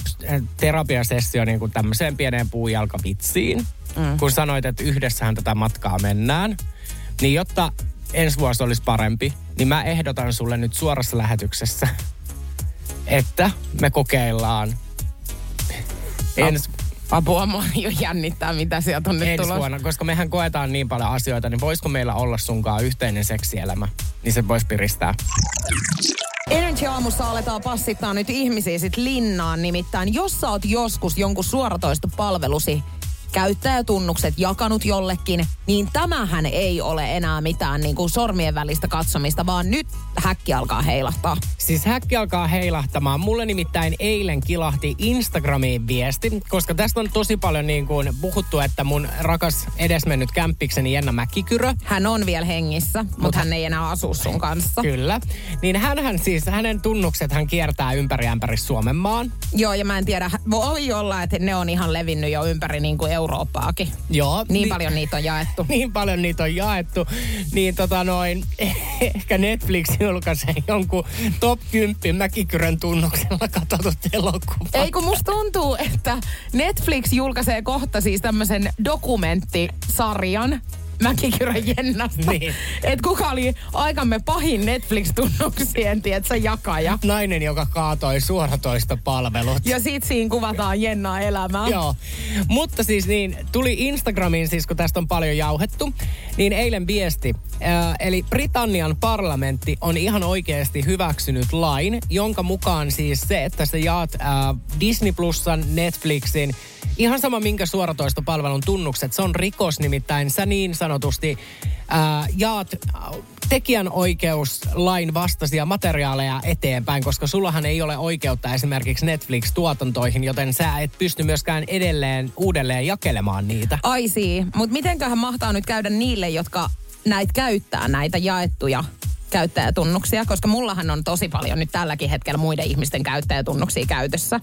terapiasessio niin kuin tämmöiseen pieneen puujalkavitsiin. Mm. Kun sanoit, että yhdessähän tätä matkaa mennään. Niin jotta ensi vuosi olisi parempi, niin mä ehdotan sulle nyt suorassa lähetyksessä, että me kokeillaan ensi Apua, mua jo jännittää, mitä sieltä on nyt ensi tulossa. vuonna, koska mehän koetaan niin paljon asioita, niin voisiko meillä olla sunkaan yhteinen seksielämä? Niin se voisi piristää. Energy aamussa aletaan passittaa nyt ihmisiä sit linnaan. Nimittäin, jos sä oot joskus jonkun suoratoistopalvelusi käyttäjätunnukset jakanut jollekin, niin tämähän ei ole enää mitään niin kuin sormien välistä katsomista, vaan nyt häkki alkaa heilahtaa. Siis häkki alkaa heilahtamaan. Mulle nimittäin eilen kilahti Instagramiin viesti, koska tästä on tosi paljon niin kuin puhuttu, että mun rakas edesmennyt kämppikseni Jenna Mäkikyrö. Hän on vielä hengissä, mutta Mut hän ei enää asu sun kanssa. Kyllä. Niin hän siis, hänen tunnukset hän kiertää ympäri ämpäri Suomen maan. Joo, ja mä en tiedä, voi olla, että ne on ihan levinnyt jo ympäri niin kuin Eurooppaakin. Joo. Niin, niin paljon niitä on jaettu. *laughs* niin paljon niitä on jaettu. Niin tota noin, *laughs* ehkä Netflix julkaisee jonkun top 10 Mäkikyrön tunnuksella katsotut elokuva. Ei kun musta tuntuu, että Netflix julkaisee kohta siis tämmöisen dokumenttisarjan, Mäkikyrön Jennasta. Niin. Et kuka oli aikamme pahin Netflix-tunnuksien, tietsä, jakaja. Nainen, joka kaatoi suoratoista palvelut. Ja sit siinä kuvataan Jennaa elämää. Joo. Mutta siis niin, tuli Instagramiin siis, kun tästä on paljon jauhettu, niin eilen viesti. Äh, eli Britannian parlamentti on ihan oikeasti hyväksynyt lain, jonka mukaan siis se, että sä jaat äh, Disney Plusan, Netflixin, ihan sama minkä suoratoistopalvelun tunnukset, se on rikos nimittäin. Sä niin sanotusti äh, jaat tekijänoikeuslain vastaisia materiaaleja eteenpäin, koska sullahan ei ole oikeutta esimerkiksi Netflix-tuotantoihin, joten sä et pysty myöskään edelleen uudelleen jakelemaan niitä. Aisii, mutta mitenköhän mahtaa nyt käydä niille, jotka näitä käyttää, näitä jaettuja käyttäjätunnuksia, koska mullahan on tosi paljon nyt tälläkin hetkellä muiden ihmisten käyttäjätunnuksia käytössä.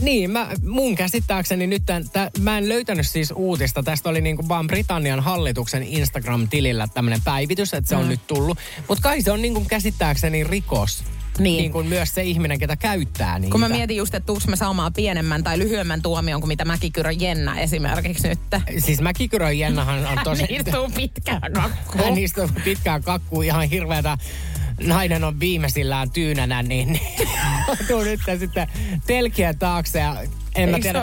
Niin, mä, mun käsittääkseni nyt, tämän, tä, mä en löytänyt siis uutista. Tästä oli niinku vaan Britannian hallituksen Instagram-tilillä tämmöinen päivitys, että se on Mm. nyt tullut. Mutta kai se on niinku käsittääkseni rikos. Niin. niin kuin myös se ihminen, ketä käyttää niitä. Kun mä mietin just, että tuuks me saamaan pienemmän tai lyhyemmän tuomion kuin mitä Mäkikyrö Jenna esimerkiksi nyt. Siis Mäkikyrön Jennahan on tosi... Hän istuu pitkään kakkuun. Hän istuu pitkään kakkuun ihan hirveätä. Nainen on viimeisillään tyynänä, niin, niin *laughs* tuu nyt sitten telkiä taakse ja en mä tiedä.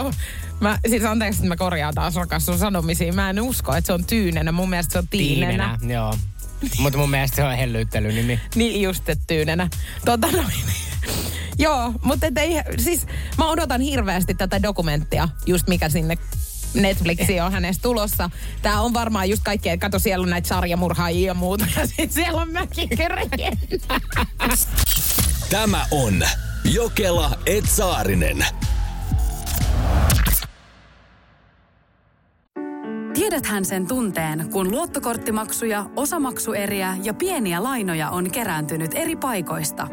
Mä, siis anteeksi, että mä korjaan taas rakas sun sanomisiin. Mä en usko, että se on tyynenä. Mun mielestä se on tiinenä. Tiinenä, joo. Mutta mun mielestä se on hellyyttelynimi. *laughs* Niin just, että tyynenä. Tota noin. Joo, mutta ei, siis mä odotan hirveästi tätä dokumenttia, just mikä sinne Netflixiin on hänestä tulossa. Tää on varmaan just kaikkea, kato siellä on näitä sarjamurhaajia ja muuta, ja sit siellä on mäkin Tämä on Jokela Etsaarinen. Tiedäthän sen tunteen, kun luottokorttimaksuja, osamaksueriä ja pieniä lainoja on kerääntynyt eri paikoista.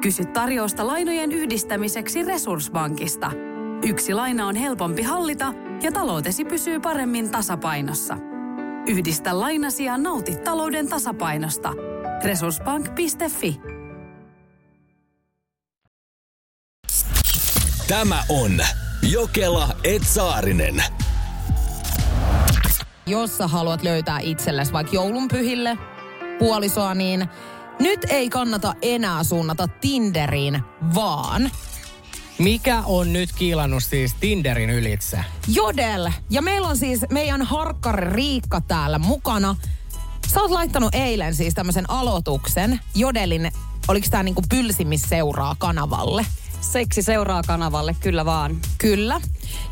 Kysy tarjousta lainojen yhdistämiseksi Resurssbankista. Yksi laina on helpompi hallita ja taloutesi pysyy paremmin tasapainossa. Yhdistä lainasi ja nauti talouden tasapainosta. Resurssbank.fi Tämä on Jokela Etsaarinen. Jos sä haluat löytää itsellesi vaikka joulunpyhille puolisoa, niin nyt ei kannata enää suunnata Tinderiin, vaan Mikä on nyt kiilannut siis Tinderin ylitse? Jodel. Ja meillä on siis meidän harkkari Riikka täällä mukana. Sä oot laittanut eilen siis tämmöisen aloituksen Jodelin, oliko tää niinku pylsimisseuraa kanavalle? Seksi seuraa kanavalle, kyllä vaan. Kyllä.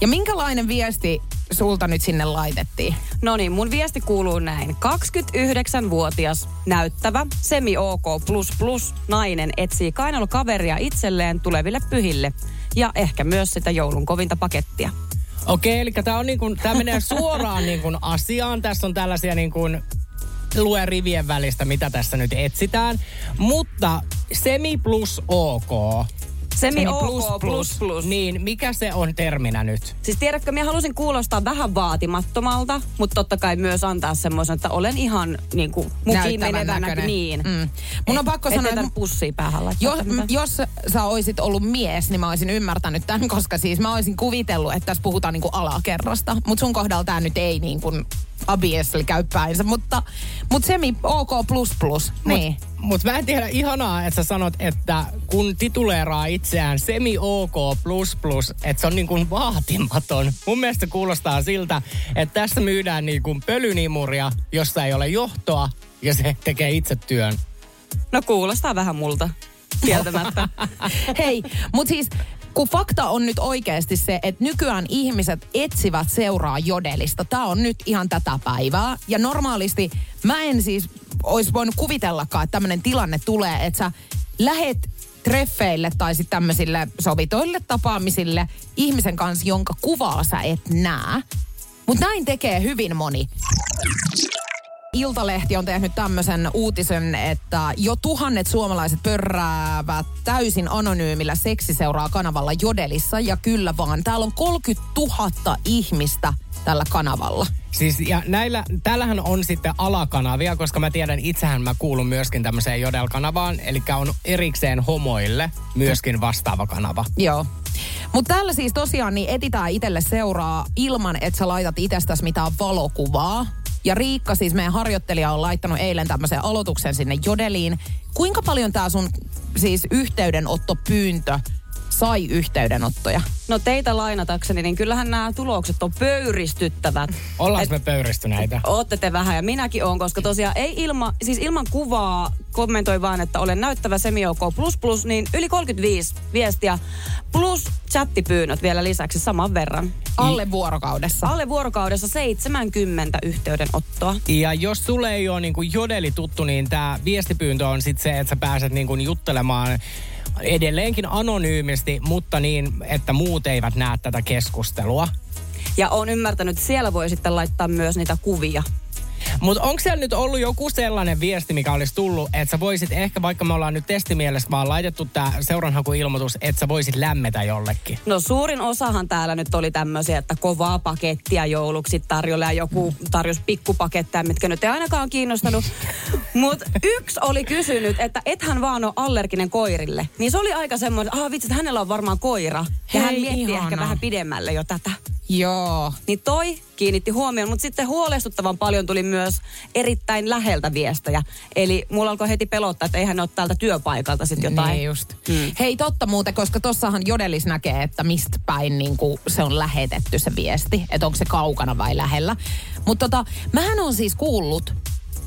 Ja minkälainen viesti sulta nyt sinne laitettiin? No niin, mun viesti kuuluu näin. 29-vuotias, näyttävä, semi-OK++ nainen etsii kainalokaveria itselleen tuleville pyhille. Ja ehkä myös sitä joulun kovinta pakettia. Okei, eli tämä on niin kuin, tämä menee suoraan *laughs* niin kuin asiaan. Tässä on tällaisia niin kuin, lue rivien välistä, mitä tässä nyt etsitään. Mutta semi plus OK. Semi OK++. OK++. plus, plus. Niin, mikä se on terminä nyt? Siis tiedätkö, minä halusin kuulostaa vähän vaatimattomalta, mutta totta kai myös antaa semmoisen, että olen ihan niin kuin mukiin menevänä. Niin. Mm. Mun on pakko sanoa, että pussia päähän. Jos, jos sä oisit ollut mies, niin mä olisin ymmärtänyt tämän, koska siis mä olisin kuvitellut, että tässä puhutaan niinku alakerrasta. Mutta sun kohdalla tämä nyt ei niin kuin obviously käy päinsä, mutta, mutta semi OK++, niin. Mutta mä en tiedä, ihanaa, että sä sanot, että kun tituleeraa itseään semi OK++, että se on niin kuin vaatimaton. Mun mielestä kuulostaa siltä, että tässä myydään niin kuin pölynimuria, jossa ei ole johtoa, ja se tekee itse työn. No kuulostaa vähän multa. Kieltämättä. *laughs* Hei, mutta siis kun fakta on nyt oikeasti se, että nykyään ihmiset etsivät seuraa jodelista. Tämä on nyt ihan tätä päivää. Ja normaalisti mä en siis olisi voinut kuvitellakaan, että tämmöinen tilanne tulee, että sä lähet treffeille tai sitten tämmöisille sovitoille tapaamisille ihmisen kanssa, jonka kuvaa sä et näe. Mutta näin tekee hyvin moni. Iltalehti on tehnyt tämmöisen uutisen, että jo tuhannet suomalaiset pörräävät täysin anonyymillä seksiseuraa kanavalla Jodelissa. Ja kyllä vaan, täällä on 30 000 ihmistä tällä kanavalla. Siis ja näillä, täällähän on sitten alakanavia, koska mä tiedän, itsehän mä kuulun myöskin tämmöiseen Jodel-kanavaan, eli on erikseen homoille myöskin vastaava kanava. Joo. Mutta täällä siis tosiaan niin etitään itselle seuraa ilman, että sä laitat itsestäsi mitään valokuvaa. Ja Riikka, siis meidän harjoittelija, on laittanut eilen tämmöisen aloituksen sinne Jodeliin. Kuinka paljon tämä sun siis yhteydenottopyyntö sai yhteydenottoja? No teitä lainatakseni, niin kyllähän nämä tulokset on pöyristyttävät. Ollaanko me pöyristyneitä? Ootte te vähän ja minäkin on, koska tosiaan ei ilma, siis ilman kuvaa kommentoi vaan, että olen näyttävä semiok plus plus, niin yli 35 viestiä plus chattipyynnöt vielä lisäksi saman verran. Alle vuorokaudessa. Alle vuorokaudessa 70 yhteydenottoa. Ja jos sulle ei ole niin jodeli tuttu, niin tämä viestipyyntö on sitten se, että sä pääset niin juttelemaan edelleenkin anonyymisti, mutta niin, että muut eivät näe tätä keskustelua. Ja on ymmärtänyt, että siellä voi sitten laittaa myös niitä kuvia. Mutta onko siellä nyt ollut joku sellainen viesti, mikä olisi tullut, että sä voisit ehkä, vaikka me ollaan nyt testimielessä vaan laitettu tämä seuranhakuilmoitus, että sä voisit lämmetä jollekin? No suurin osahan täällä nyt oli tämmöisiä, että kovaa pakettia jouluksi tarjolla ja joku tarjosi pikkupaketteja, mitkä nyt ei ainakaan kiinnostanut. *laughs* Mutta yksi oli kysynyt, että ethän vaan ole allerginen koirille. Niin se oli aika semmoinen, että ah vitsi, hänellä on varmaan koira. Ja hän Hei, mietti ehkä ihana. vähän pidemmälle jo tätä. Joo. Niin toi kiinnitti huomioon, mutta sitten huolestuttavan paljon tuli myös erittäin läheltä viestejä. Eli mulla alkoi heti pelottaa, että eihän ne ole täältä työpaikalta sitten jotain. Niin just. Mm. Hei totta muuten, koska tossahan Jodelis näkee, että mistä päin niin se on lähetetty se viesti. Että onko se kaukana vai lähellä. Mutta tota, mähän on siis kuullut,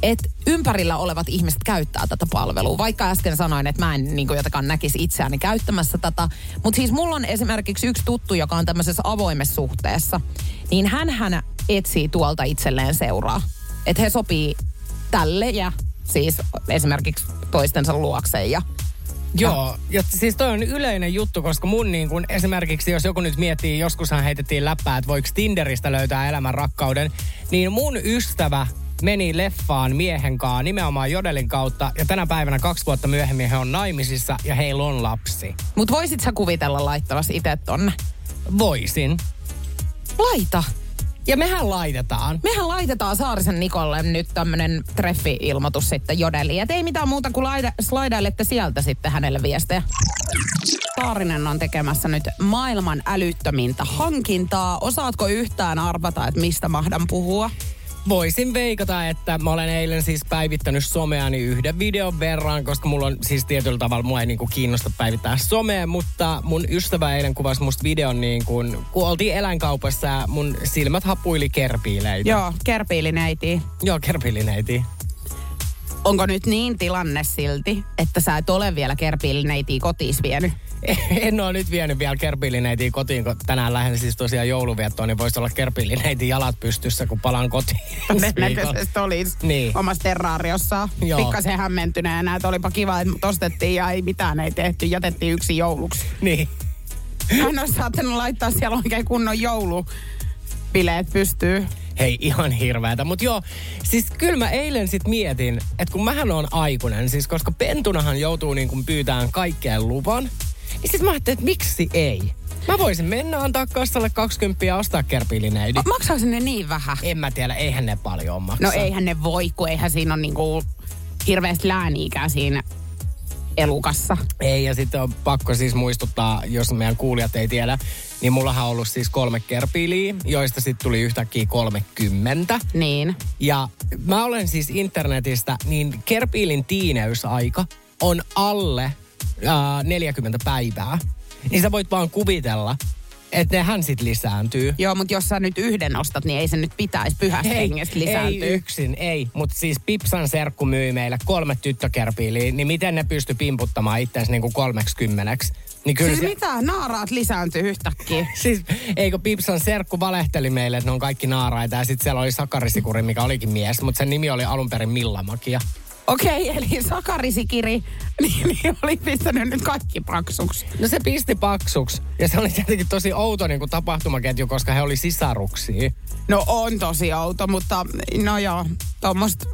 että ympärillä olevat ihmiset käyttää tätä palvelua. Vaikka äsken sanoin, että mä en niin kuin jotakaan näkisi itseäni käyttämässä tätä. Mutta siis mulla on esimerkiksi yksi tuttu, joka on tämmöisessä avoimessa suhteessa. Niin hän hän etsii tuolta itselleen seuraa. Että he sopii tälle ja siis esimerkiksi toistensa luokse ja Joo, ja siis toi on yleinen juttu, koska mun niin kun esimerkiksi, jos joku nyt miettii, joskushan heitettiin läppää, että voiko Tinderistä löytää elämän rakkauden, niin mun ystävä meni leffaan miehen kanssa nimenomaan Jodelin kautta, ja tänä päivänä kaksi vuotta myöhemmin he on naimisissa ja heillä on lapsi. Mutta voisit sä kuvitella laittavasi itse tonne? Voisin. Laita. Ja mehän laitetaan. Mehän laitetaan Saarisen Nikolle nyt tämmönen treffi-ilmoitus sitten jodeliin. Et ei mitään muuta kuin laida, slaidailette sieltä sitten hänelle viestejä. Saarinen on tekemässä nyt maailman älyttömintä hankintaa. Osaatko yhtään arvata, että mistä mahdan puhua? Voisin veikata, että mä olen eilen siis päivittänyt someani yhden videon verran, koska mulla on siis tietyllä tavalla, mua ei niinku kiinnosta päivittää somea, mutta mun ystävä eilen kuvasi musta videon niin kuin, kun oltiin eläinkaupassa mun silmät hapuili kerpiileitä. Joo, kerpiilineiti. Joo, kerpiilineiti. Onko nyt niin tilanne silti, että sä et ole vielä kerpiilineitiä kotiis vienyt? *laughs* En ole nyt vienyt vielä kerpilineitiä kotiin, kun tänään lähden siis tosiaan jouluviettoon, niin voisi olla kerpilineiti jalat pystyssä, kun palaan kotiin. *laughs* Todennäköisesti olisi *laughs* Niin. omassa terraariossa. Joo. Pikkasen hämmentyneenä, että olipa kiva, että mut ostettiin ja ei mitään ei tehty. Jätettiin yksi jouluksi. Niin. Hän olisi saattanut laittaa siellä oikein kunnon joulubileet pystyy. Hei, ihan hirveätä. Mutta joo, siis kyllä mä eilen sit mietin, että kun mähän on aikuinen, siis koska pentunahan joutuu niin kuin pyytämään kaikkeen luvan, niin sit mä ajattelin, että miksi ei? Mä voisin mennä antaa kassalle 20 ja ostaa kerpilineidi. Maksaako ne niin vähän? En mä tiedä, eihän ne paljon maksa. No eihän ne voi, kun eihän siinä ole niinku hirveästi lääniikää siinä elukassa. Ei, ja sitten on pakko siis muistuttaa, jos meidän kuulijat ei tiedä, niin mullahan on ollut siis kolme kerpiiliä, joista sitten tuli yhtäkkiä 30. Niin. Ja mä olen siis internetistä, niin kerpiilin tiineysaika on alle äh, 40 päivää. Niin sä voit vaan kuvitella, että nehän sit lisääntyy. Joo, mutta jos sä nyt yhden ostat, niin ei se nyt pitäisi pyhästä hengestä lisääntyä. ei yksin, ei. Mutta siis Pipsan serkku myi meille kolme tyttökerpiiliä, niin miten ne pysty pimputtamaan itsensä niinku kolmeksi kymmeneksi? Niin kyllä Siis se, mitä? Naaraat lisääntyy yhtäkkiä. *laughs* Siis eikö Pipsan serkku valehteli meille, että ne on kaikki naaraita ja sitten siellä oli Sakarisikuri, mikä olikin mies, mutta sen nimi oli alun perin Millamakia. Okei, *laughs* eli sakarisikiri *laughs* niin, niin oli pistänyt nyt kaikki paksuksi. No se pisti paksuksi. Ja se oli tietenkin tosi outo niin kuin tapahtumaketju, koska he oli sisaruksia. No on tosi outo, mutta no joo, tuommoista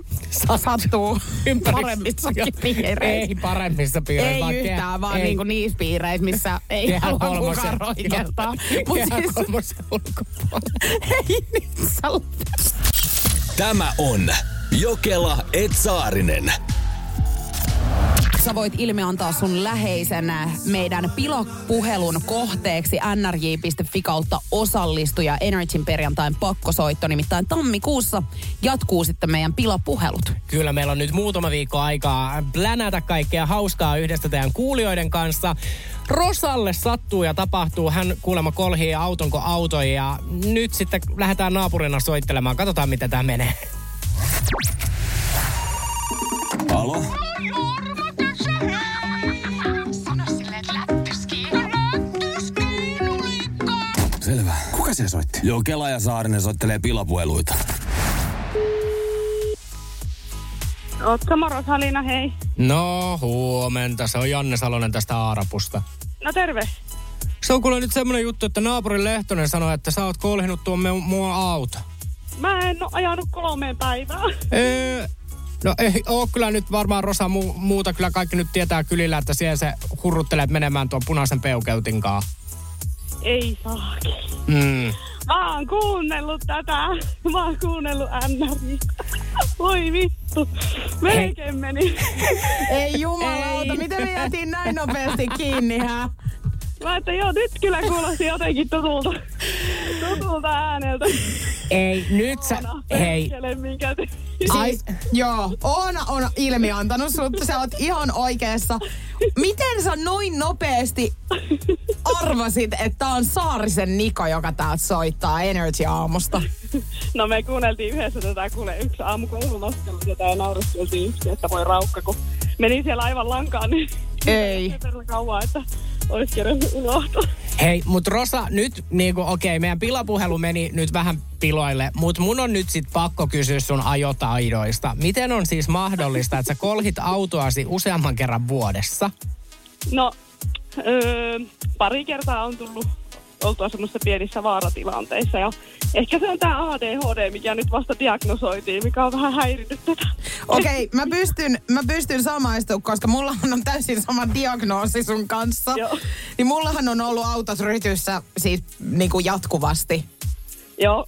sattuu *laughs* paremmissakin piireissä. Ei paremmissa piireissä. Ei vaan yhtään, kehä- vaan ei. niinku niissä piireissä, missä ei Kehä halua kukaan roikeltaa. Joo, Mutta Kehä siis kolmosen ulkopuolella. ei nyt sä Tämä on Jokela Etsaarinen. Sä voit ilmiantaa sun läheisen äh, meidän pilapuhelun kohteeksi nrj.fi kautta osallistuja Energyn perjantain pakkosoitto. Nimittäin tammikuussa jatkuu sitten meidän pilapuhelut. Kyllä meillä on nyt muutama viikko aikaa plänätä kaikkea hauskaa yhdessä teidän kuulijoiden kanssa. Rosalle sattuu ja tapahtuu. Hän kuulemma kolhii autonko auto ja nyt sitten lähdetään naapurina soittelemaan. Katsotaan, miten tämä menee. Alo? Selvä. Kuka se soitti? Joo, Kela ja Saarinen soittelee pilapueluita. Ootko moros Halina, hei. No, huomenta. Se on Janne Salonen tästä Aarapusta. No terve. Se on kuule nyt semmonen juttu, että naapurin Lehtonen sanoi, että sä oot kolhinut tuon mua auto. Mä en oo ajanut kolmeen päivään. Öö, no ei oo kyllä nyt varmaan Rosa mu- muuta. Kyllä kaikki nyt tietää kylillä, että siellä se hurruttelee menemään tuon punaisen peukeutin kanssa. Ei saaki. Mm. Mä oon kuunnellut tätä. Mä oon kuunnellut NRI. Voi vittu. Melkein meni. Ei jumalauta, Ei. miten me jäätiin näin nopeasti kiinni, hä? Mä että joo, nyt kyllä kuulosti jotenkin tutulta. Tutulta ääneltä. Ei, nyt sä, Oona, hei, minkä te... Siis, joo, Oona on ilmi antanut sut, sä oot ihan oikeassa. Miten sä noin nopeasti arvasit, että tää on Saarisen Niko, joka täältä soittaa Energy-aamusta? No me kuunneltiin yhdessä tätä kuule yksi aamu koululaskella tätä ja naureskeltiin yksi, että voi raukka, kun meni siellä aivan lankaan, niin Ei. Ei kauan, että olisi unohtua. Hei, mut Rosa, nyt niinku, okei, meidän pilapuhelu meni nyt vähän piloille, mutta mun on nyt sit pakko kysyä sun ajotaidoista. Miten on siis mahdollista, että sä kolhit autoasi useamman kerran vuodessa? No, öö, pari kertaa on tullut oltua semmoisissa pienissä vaaratilanteissa ja ehkä se on tämä ADHD, mikä nyt vasta diagnosoitiin, mikä on vähän häirinnyt tätä. Okei, okay, mä pystyn, mä pystyn samaistumaan, koska mullahan on täysin sama diagnoosi sun kanssa. Joo. Niin mullahan on ollut autot rytyssä siis niin kuin jatkuvasti. Joo.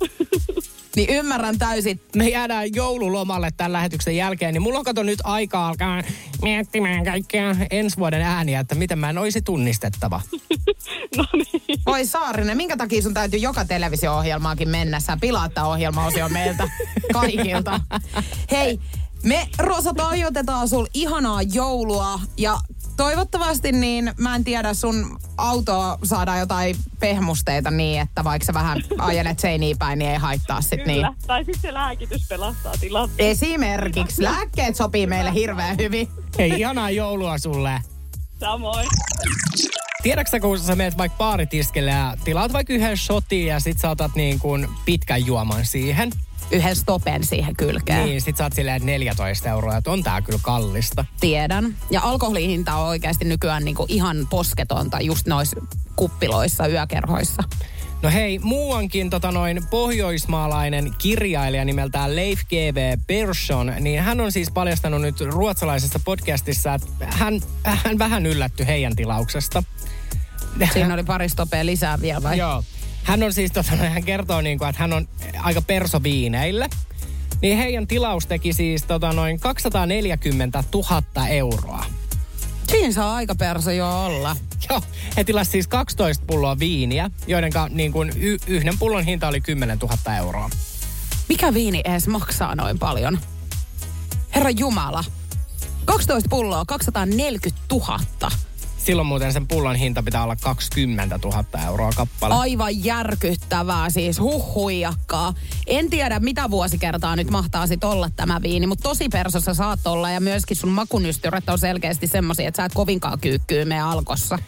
Niin ymmärrän täysin. Me jäädään joululomalle tämän lähetyksen jälkeen, niin mulla on kato nyt aikaa alkaa miettimään kaikkea ensi vuoden ääniä, että miten mä en olisi tunnistettava. *laughs* no niin. Oi Saarinen, minkä takia sun täytyy joka televisio-ohjelmaakin mennä? Sä pilaattaa ohjelmaosio meiltä *laughs* kaikilta. Hei, me Rosa toivotetaan sul ihanaa joulua ja toivottavasti niin, mä en tiedä, sun autoa saadaan jotain pehmusteita niin, että vaikka sä vähän ajelet seiniä päin, niin ei haittaa sit niin. Kyllä. Tai sitten se lääkitys pelastaa tilanteen. Esimerkiksi lääkkeet sopii meille hirveän hyvin. Hei, ihanaa joulua sulle. Samoin. Tiedätkö kun sä menet vaikka baaritiskelle ja tilaat vaikka yhden shotin ja sit sä otat niin kuin pitkän juoman siihen. Yhden stopen siihen kylkeen. Niin, sit sä oot silleen 14 euroa, että on tää kyllä kallista. Tiedän. Ja alkoholihinta on oikeasti nykyään niinku ihan posketonta just noissa kuppiloissa, yökerhoissa. No hei, muuankin tota noin pohjoismaalainen kirjailija nimeltään Leif G.V. Persson, niin hän on siis paljastanut nyt ruotsalaisessa podcastissa, että hän, hän vähän yllätty heidän tilauksesta. Siinä oli pari stopea lisää vielä vai? Joo. Hän on siis, tota, hän kertoo niin kuin, että hän on aika perso viineille. Niin heidän tilaus teki siis tota, noin 240 000 euroa. Siinä saa aika perso jo olla. *laughs* Joo, he tilasivat siis 12 pulloa viiniä, joiden niin kuin y- yhden pullon hinta oli 10 000 euroa. Mikä viini edes maksaa noin paljon? Herra Jumala. 12 pulloa, 240 000. Silloin muuten sen pullon hinta pitää olla 20 000 euroa kappale. Aivan järkyttävää siis, huhuijakkaa. En tiedä mitä vuosikertaa nyt mahtaa sit olla tämä viini, mutta tosi persossa saat olla ja myöskin sun makunystyrät on selkeästi semmosia, että sä et kovinkaan kyykkyy me alkossa.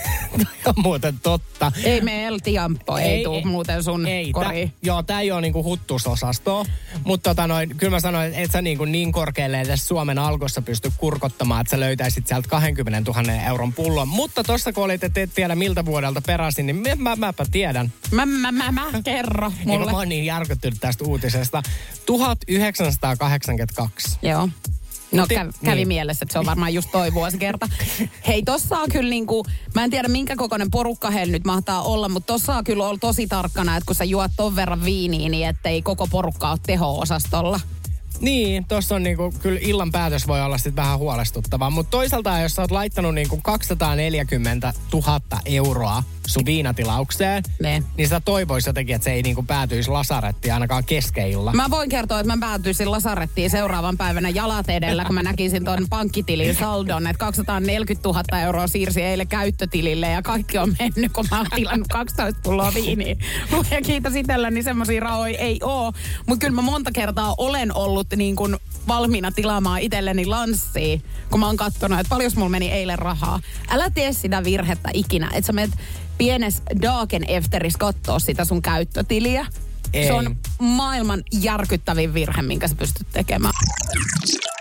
*laughs* on muuten totta. Ei me Eltiampo, ei, ei tuu muuten sun ei, koriin. Tä, joo, tää ei ole niinku huttusosastoa, mutta tota noin, kyllä mä sanoin, että et sä niinku niin korkealle edes Suomen alkossa pysty kurkottamaan, että sä löytäisit sieltä 20 000 euron pullon. Mutta tossa kun olit, että et tiedä miltä vuodelta peräisin, niin mä, mä, mäpä tiedän. Mä, mä, mä, mä kerro mulle. Eikö mä oon niin järkyttynyt tästä uutisesta. 1982. Joo. No Ti- kävi, kävi niin. mielessä, että se on varmaan just toi vuosikerta. *laughs* Hei, tossa on kyllä niinku, mä en tiedä minkä kokoinen porukka heillä nyt mahtaa olla, mutta tossa on kyllä olla tosi tarkkana, että kun sä juot ton verran viiniä, niin ettei koko porukka ole teho-osastolla. Niin, tuossa on niinku, kyllä illan päätös voi olla sitten vähän huolestuttavaa. Mutta toisaalta, jos sä oot laittanut niinku 240 000 euroa sun viinatilaukseen, Ne. niin sitä toivoisi jotenkin, että se ei niinku päätyisi lasarettiin ainakaan keskeillä. Mä voin kertoa, että mä päätyisin lasarettiin seuraavan päivänä jalat edellä, kun mä näkisin ton pankkitilin saldon, että 240 000 euroa siirsi eilen käyttötilille ja kaikki on mennyt, kun mä oon tilannut 12 pulloa viiniä. Ja kiitos itselleni, niin semmosia rahoja ei oo. Mutta kyllä mä monta kertaa olen ollut niin kuin valmiina tilaamaan itselleni lanssia, kun mä oon kattonut, että paljon mulla meni eilen rahaa. Älä tee sitä virhettä ikinä, että sä menet pienes Dagen Efteris kattoo sitä sun käyttötiliä. Ei. Se on maailman järkyttävin virhe, minkä sä pystyt tekemään.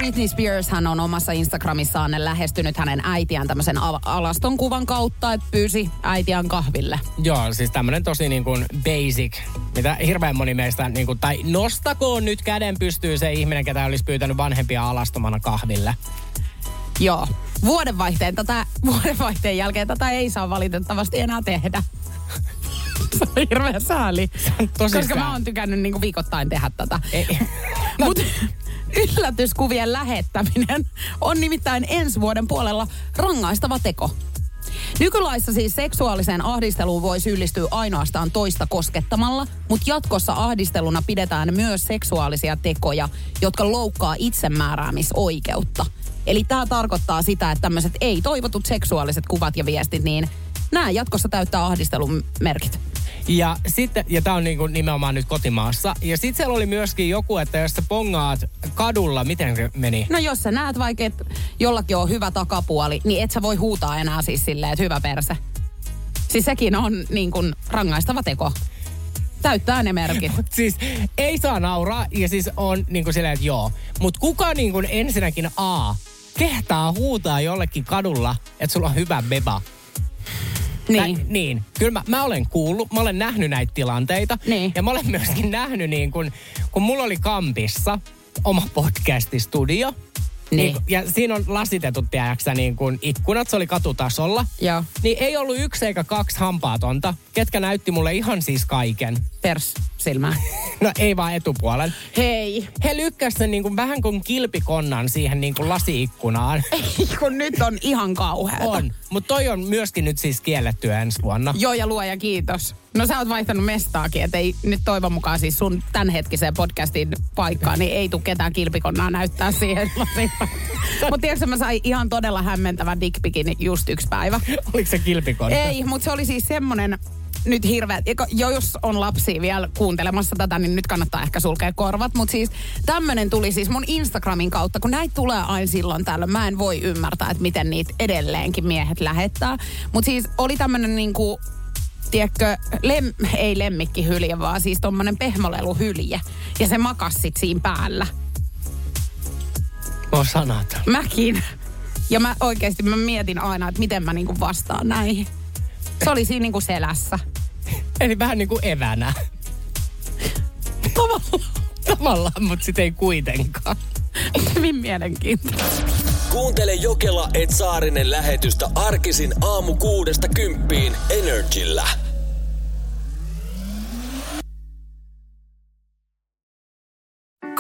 Britney Spears hän on omassa Instagramissaan lähestynyt hänen äitiään tämmöisen al- alaston kuvan kautta, että pyysi äitiään kahville. Joo, siis tämmönen tosi niin kuin basic, mitä hirveän moni meistä, niin kuin, tai nostakoon nyt käden pystyy se ihminen, ketä olisi pyytänyt vanhempia alastomana kahville. Joo. Vuodenvaihteen, tätä, *laughs* vuodenvaihteen jälkeen tätä ei saa valitettavasti enää tehdä. *laughs* Se on hirveä sääli. tosi koska mä oon tykännyt niinku viikoittain tehdä tätä. Ei. Mutta yllätyskuvien lähettäminen on nimittäin ensi vuoden puolella rangaistava teko. Nykylaissa siis seksuaaliseen ahdisteluun voi syyllistyä ainoastaan toista koskettamalla, mutta jatkossa ahdisteluna pidetään myös seksuaalisia tekoja, jotka loukkaa itsemääräämisoikeutta. Eli tämä tarkoittaa sitä, että tämmöiset ei-toivotut seksuaaliset kuvat ja viestit, niin Nämä jatkossa täyttää ahdistelun merkit. Ja sitten, ja tää on niinku nimenomaan nyt kotimaassa. Ja sitten siellä oli myöskin joku, että jos sä pongaat kadulla, miten se meni? No jos sä näet vaikka, että jollakin on hyvä takapuoli, niin et sä voi huutaa enää siis silleen, että hyvä perse. Siis sekin on niin kuin rangaistava teko. Täyttää ne merkit. Siis ei saa nauraa ja siis on niin kuin silleen, että joo. Mutta kuka niin kuin ensinnäkin A, kehtaa huutaa jollekin kadulla, että sulla on hyvä beba. Niin. Nä, niin. Kyllä mä, mä olen kuullut, mä olen nähnyt näitä tilanteita. Niin. Ja mä olen myöskin nähnyt niin kun, kun mulla oli kampissa oma podcastistudio. Niin. Niin, ja siinä on lasitetut, tiedäksä, niin kuin ikkunat, se oli katutasolla. Joo. Niin ei ollut yksi eikä kaksi hampaatonta, ketkä näytti mulle ihan siis kaiken. Pers silmään. *laughs* No ei vaan etupuolen. Hei. He lykkäs sen niin kuin vähän kuin kilpikonnan siihen niin kuin lasiikkunaan. *laughs* Kun nyt on ihan kauheata. On. Mutta toi on myöskin nyt siis kielletty ensi vuonna. Joo ja luoja kiitos. No sä oot vaihtanut mestaakin, että ei nyt toivon mukaan siis sun tämänhetkiseen podcastin paikkaan, niin ei tule ketään kilpikonnaa näyttää siihen *laughs* Mutta tiedätkö, mä sain ihan todella hämmentävän dickpikin just yksi päivä. Oliko se kilpikonna? Ei, mutta se oli siis semmonen nyt hirveä, jo jos on lapsi vielä kuuntelemassa tätä, niin nyt kannattaa ehkä sulkea korvat. Mutta siis tämmönen tuli siis mun Instagramin kautta, kun näitä tulee aina silloin tällöin. Mä en voi ymmärtää, että miten niitä edelleenkin miehet lähettää. Mutta siis oli tämmönen niinku tiedätkö, lem, ei lemmikkihylje, vaan siis tommonen pehmoleluhylje. Ja se makas sit siinä päällä. Mä oon sanaton. Mäkin. Ja mä oikeasti mä mietin aina, että miten mä niinku vastaan näihin. Se oli siinä niinku selässä. Eli vähän niin kuin evänä. Tavallaan. Tavallaan, mutta sitten ei kuitenkaan. Hyvin mielenkiintoista. Kuuntele Jokela et Saarinen lähetystä arkisin aamu kuudesta kymppiin Energillä.